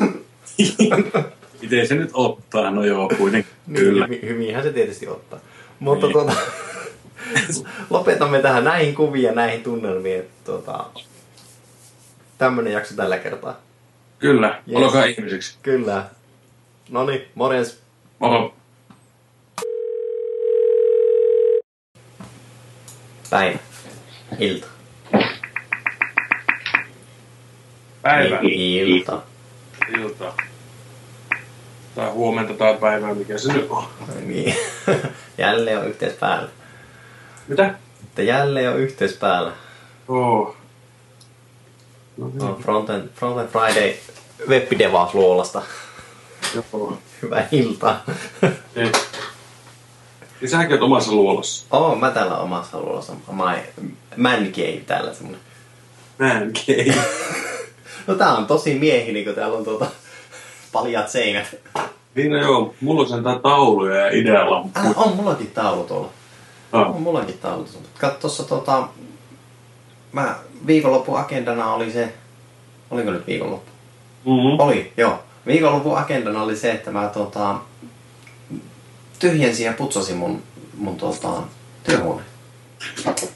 B: Miten [laughs] se nyt ottaa? No joo, kuitenkin. Kyllä.
A: Niin, hyvinhän se tietysti ottaa. Mutta tuota, [laughs] lopetamme tähän näihin kuviin ja näihin tunnelmiin. Että, tuota, tämmönen jakso tällä kertaa.
B: Kyllä.
A: Yes.
B: Olkaa ihmisiksi.
A: Kyllä. Noni, morjens.
B: Moro.
A: Päivä. Ilta.
B: Päivä.
A: Ilta.
B: Ilta. Tai huomenta tai päivää, mikä se nyt on.
A: Niin. [laughs] jälleen on yhteys päällä.
B: Mitä?
A: Että jälleen on yhteys päällä.
B: Oo. No niin.
A: On Frontend, Frontend Friday webbidevaus luolasta.
B: Joo.
A: Hyvää iltaa.
B: Ei. Ja säkin oot omassa luolassa.
A: Oo, mä täällä omassa luolassa. My man cave täällä semmonen.
B: Man cave. [laughs]
A: No tää on tosi miehinen, kun täällä on tuota paljat seinät.
B: Niin no joo, mulla on sentään tauluja ja idealampuja.
A: Äh, on mullakin taulu tuolla.
B: Ah.
A: On mullakin taulu tuolla. Katso tossa tota... Mä viikonlopun agendana oli se... Oliko nyt viikonloppu?
B: Mm-hmm.
A: Oli, joo. Viikonlopun agendana oli se, että mä tota... Tyhjensin ja putsasin mun, mun tota, työhuoneen.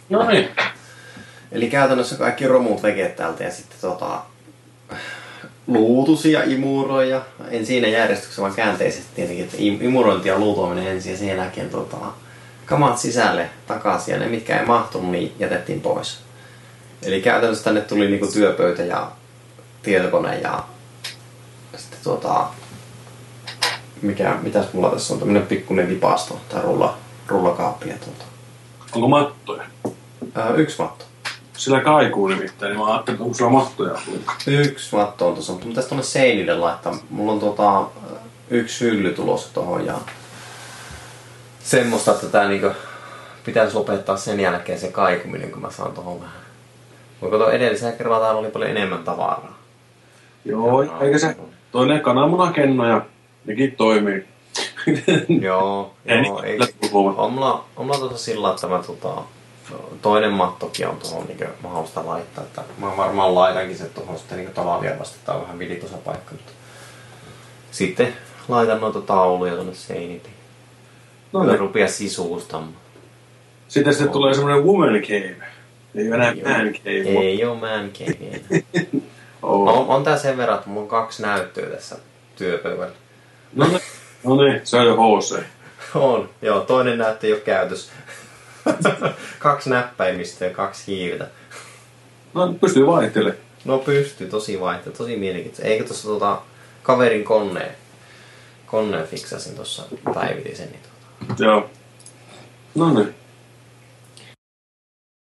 B: No niin.
A: Eli käytännössä kaikki romut vekeet täältä ja sitten tota, luutusi ja imuroi ja en siinä järjestyksessä vaan käänteisesti tietenkin, että im- imurointi ja luutoiminen ensin ja sen jälkeen tota, kamat sisälle takaisin ja ne mitkä ei mahtunut niin jätettiin pois. Eli käytännössä tänne tuli niinku työpöytä ja tietokone ja sitten tota, mikä, mitäs mulla tässä on, tämmönen pikkuinen lipasto tai rulla, rullakaappi ja tota,
B: Onko mattoja?
A: ää, yksi matto.
B: Sillä kaikuu nimittäin, niin mä ajattelin, että onko sulla mattoja.
A: Yksi matto on tuossa, mutta pitäisi tuonne seinille laittaa. Mulla on tota, yksi hylly tulossa tuohon ja semmoista, että tää niinku pitäisi lopettaa sen jälkeen se kaikuminen, kun mä saan tuohon vähän. Voiko tuo edellisellä kerralla täällä oli paljon enemmän tavaraa?
B: Joo, eikä se toinen kananmunakenno ja nekin toimii.
A: Joo, [laughs] joo,
B: niin,
A: ei, on mulla, on mulla tuossa sillä, että mä tota, toinen mattokin on tuohon niin mahdollista laittaa. Että mä varmaan laitankin se tuohon sitten niin tavallaan vasta. Tää on vähän vilitosa paikka. Mutta sitten laitan noita tauluja tuonne seinille.
B: No niin.
A: ne rupeaa sisuustamaan.
B: Sitten se tulee semmoinen woman cave. Ei ole enää man cave.
A: Ei oo man cave. [laughs]
B: Oh.
A: No, on tää sen verran, että mulla on kaksi näyttöä tässä työpöydällä.
B: No, niin. no niin, se on jo HC. [laughs]
A: On, joo, toinen näyttö ei ole käytössä. [laughs] kaksi näppäimistä ja kaksi hiirtä.
B: No, pystyy vaihtelemaan.
A: No pystyy, tosi vaihto, tosi mielenkiintoista. Eikö tuossa tota, kaverin koneen, koneen fiksasin tuossa päivitin sen. Niin tota.
B: Joo. No niin.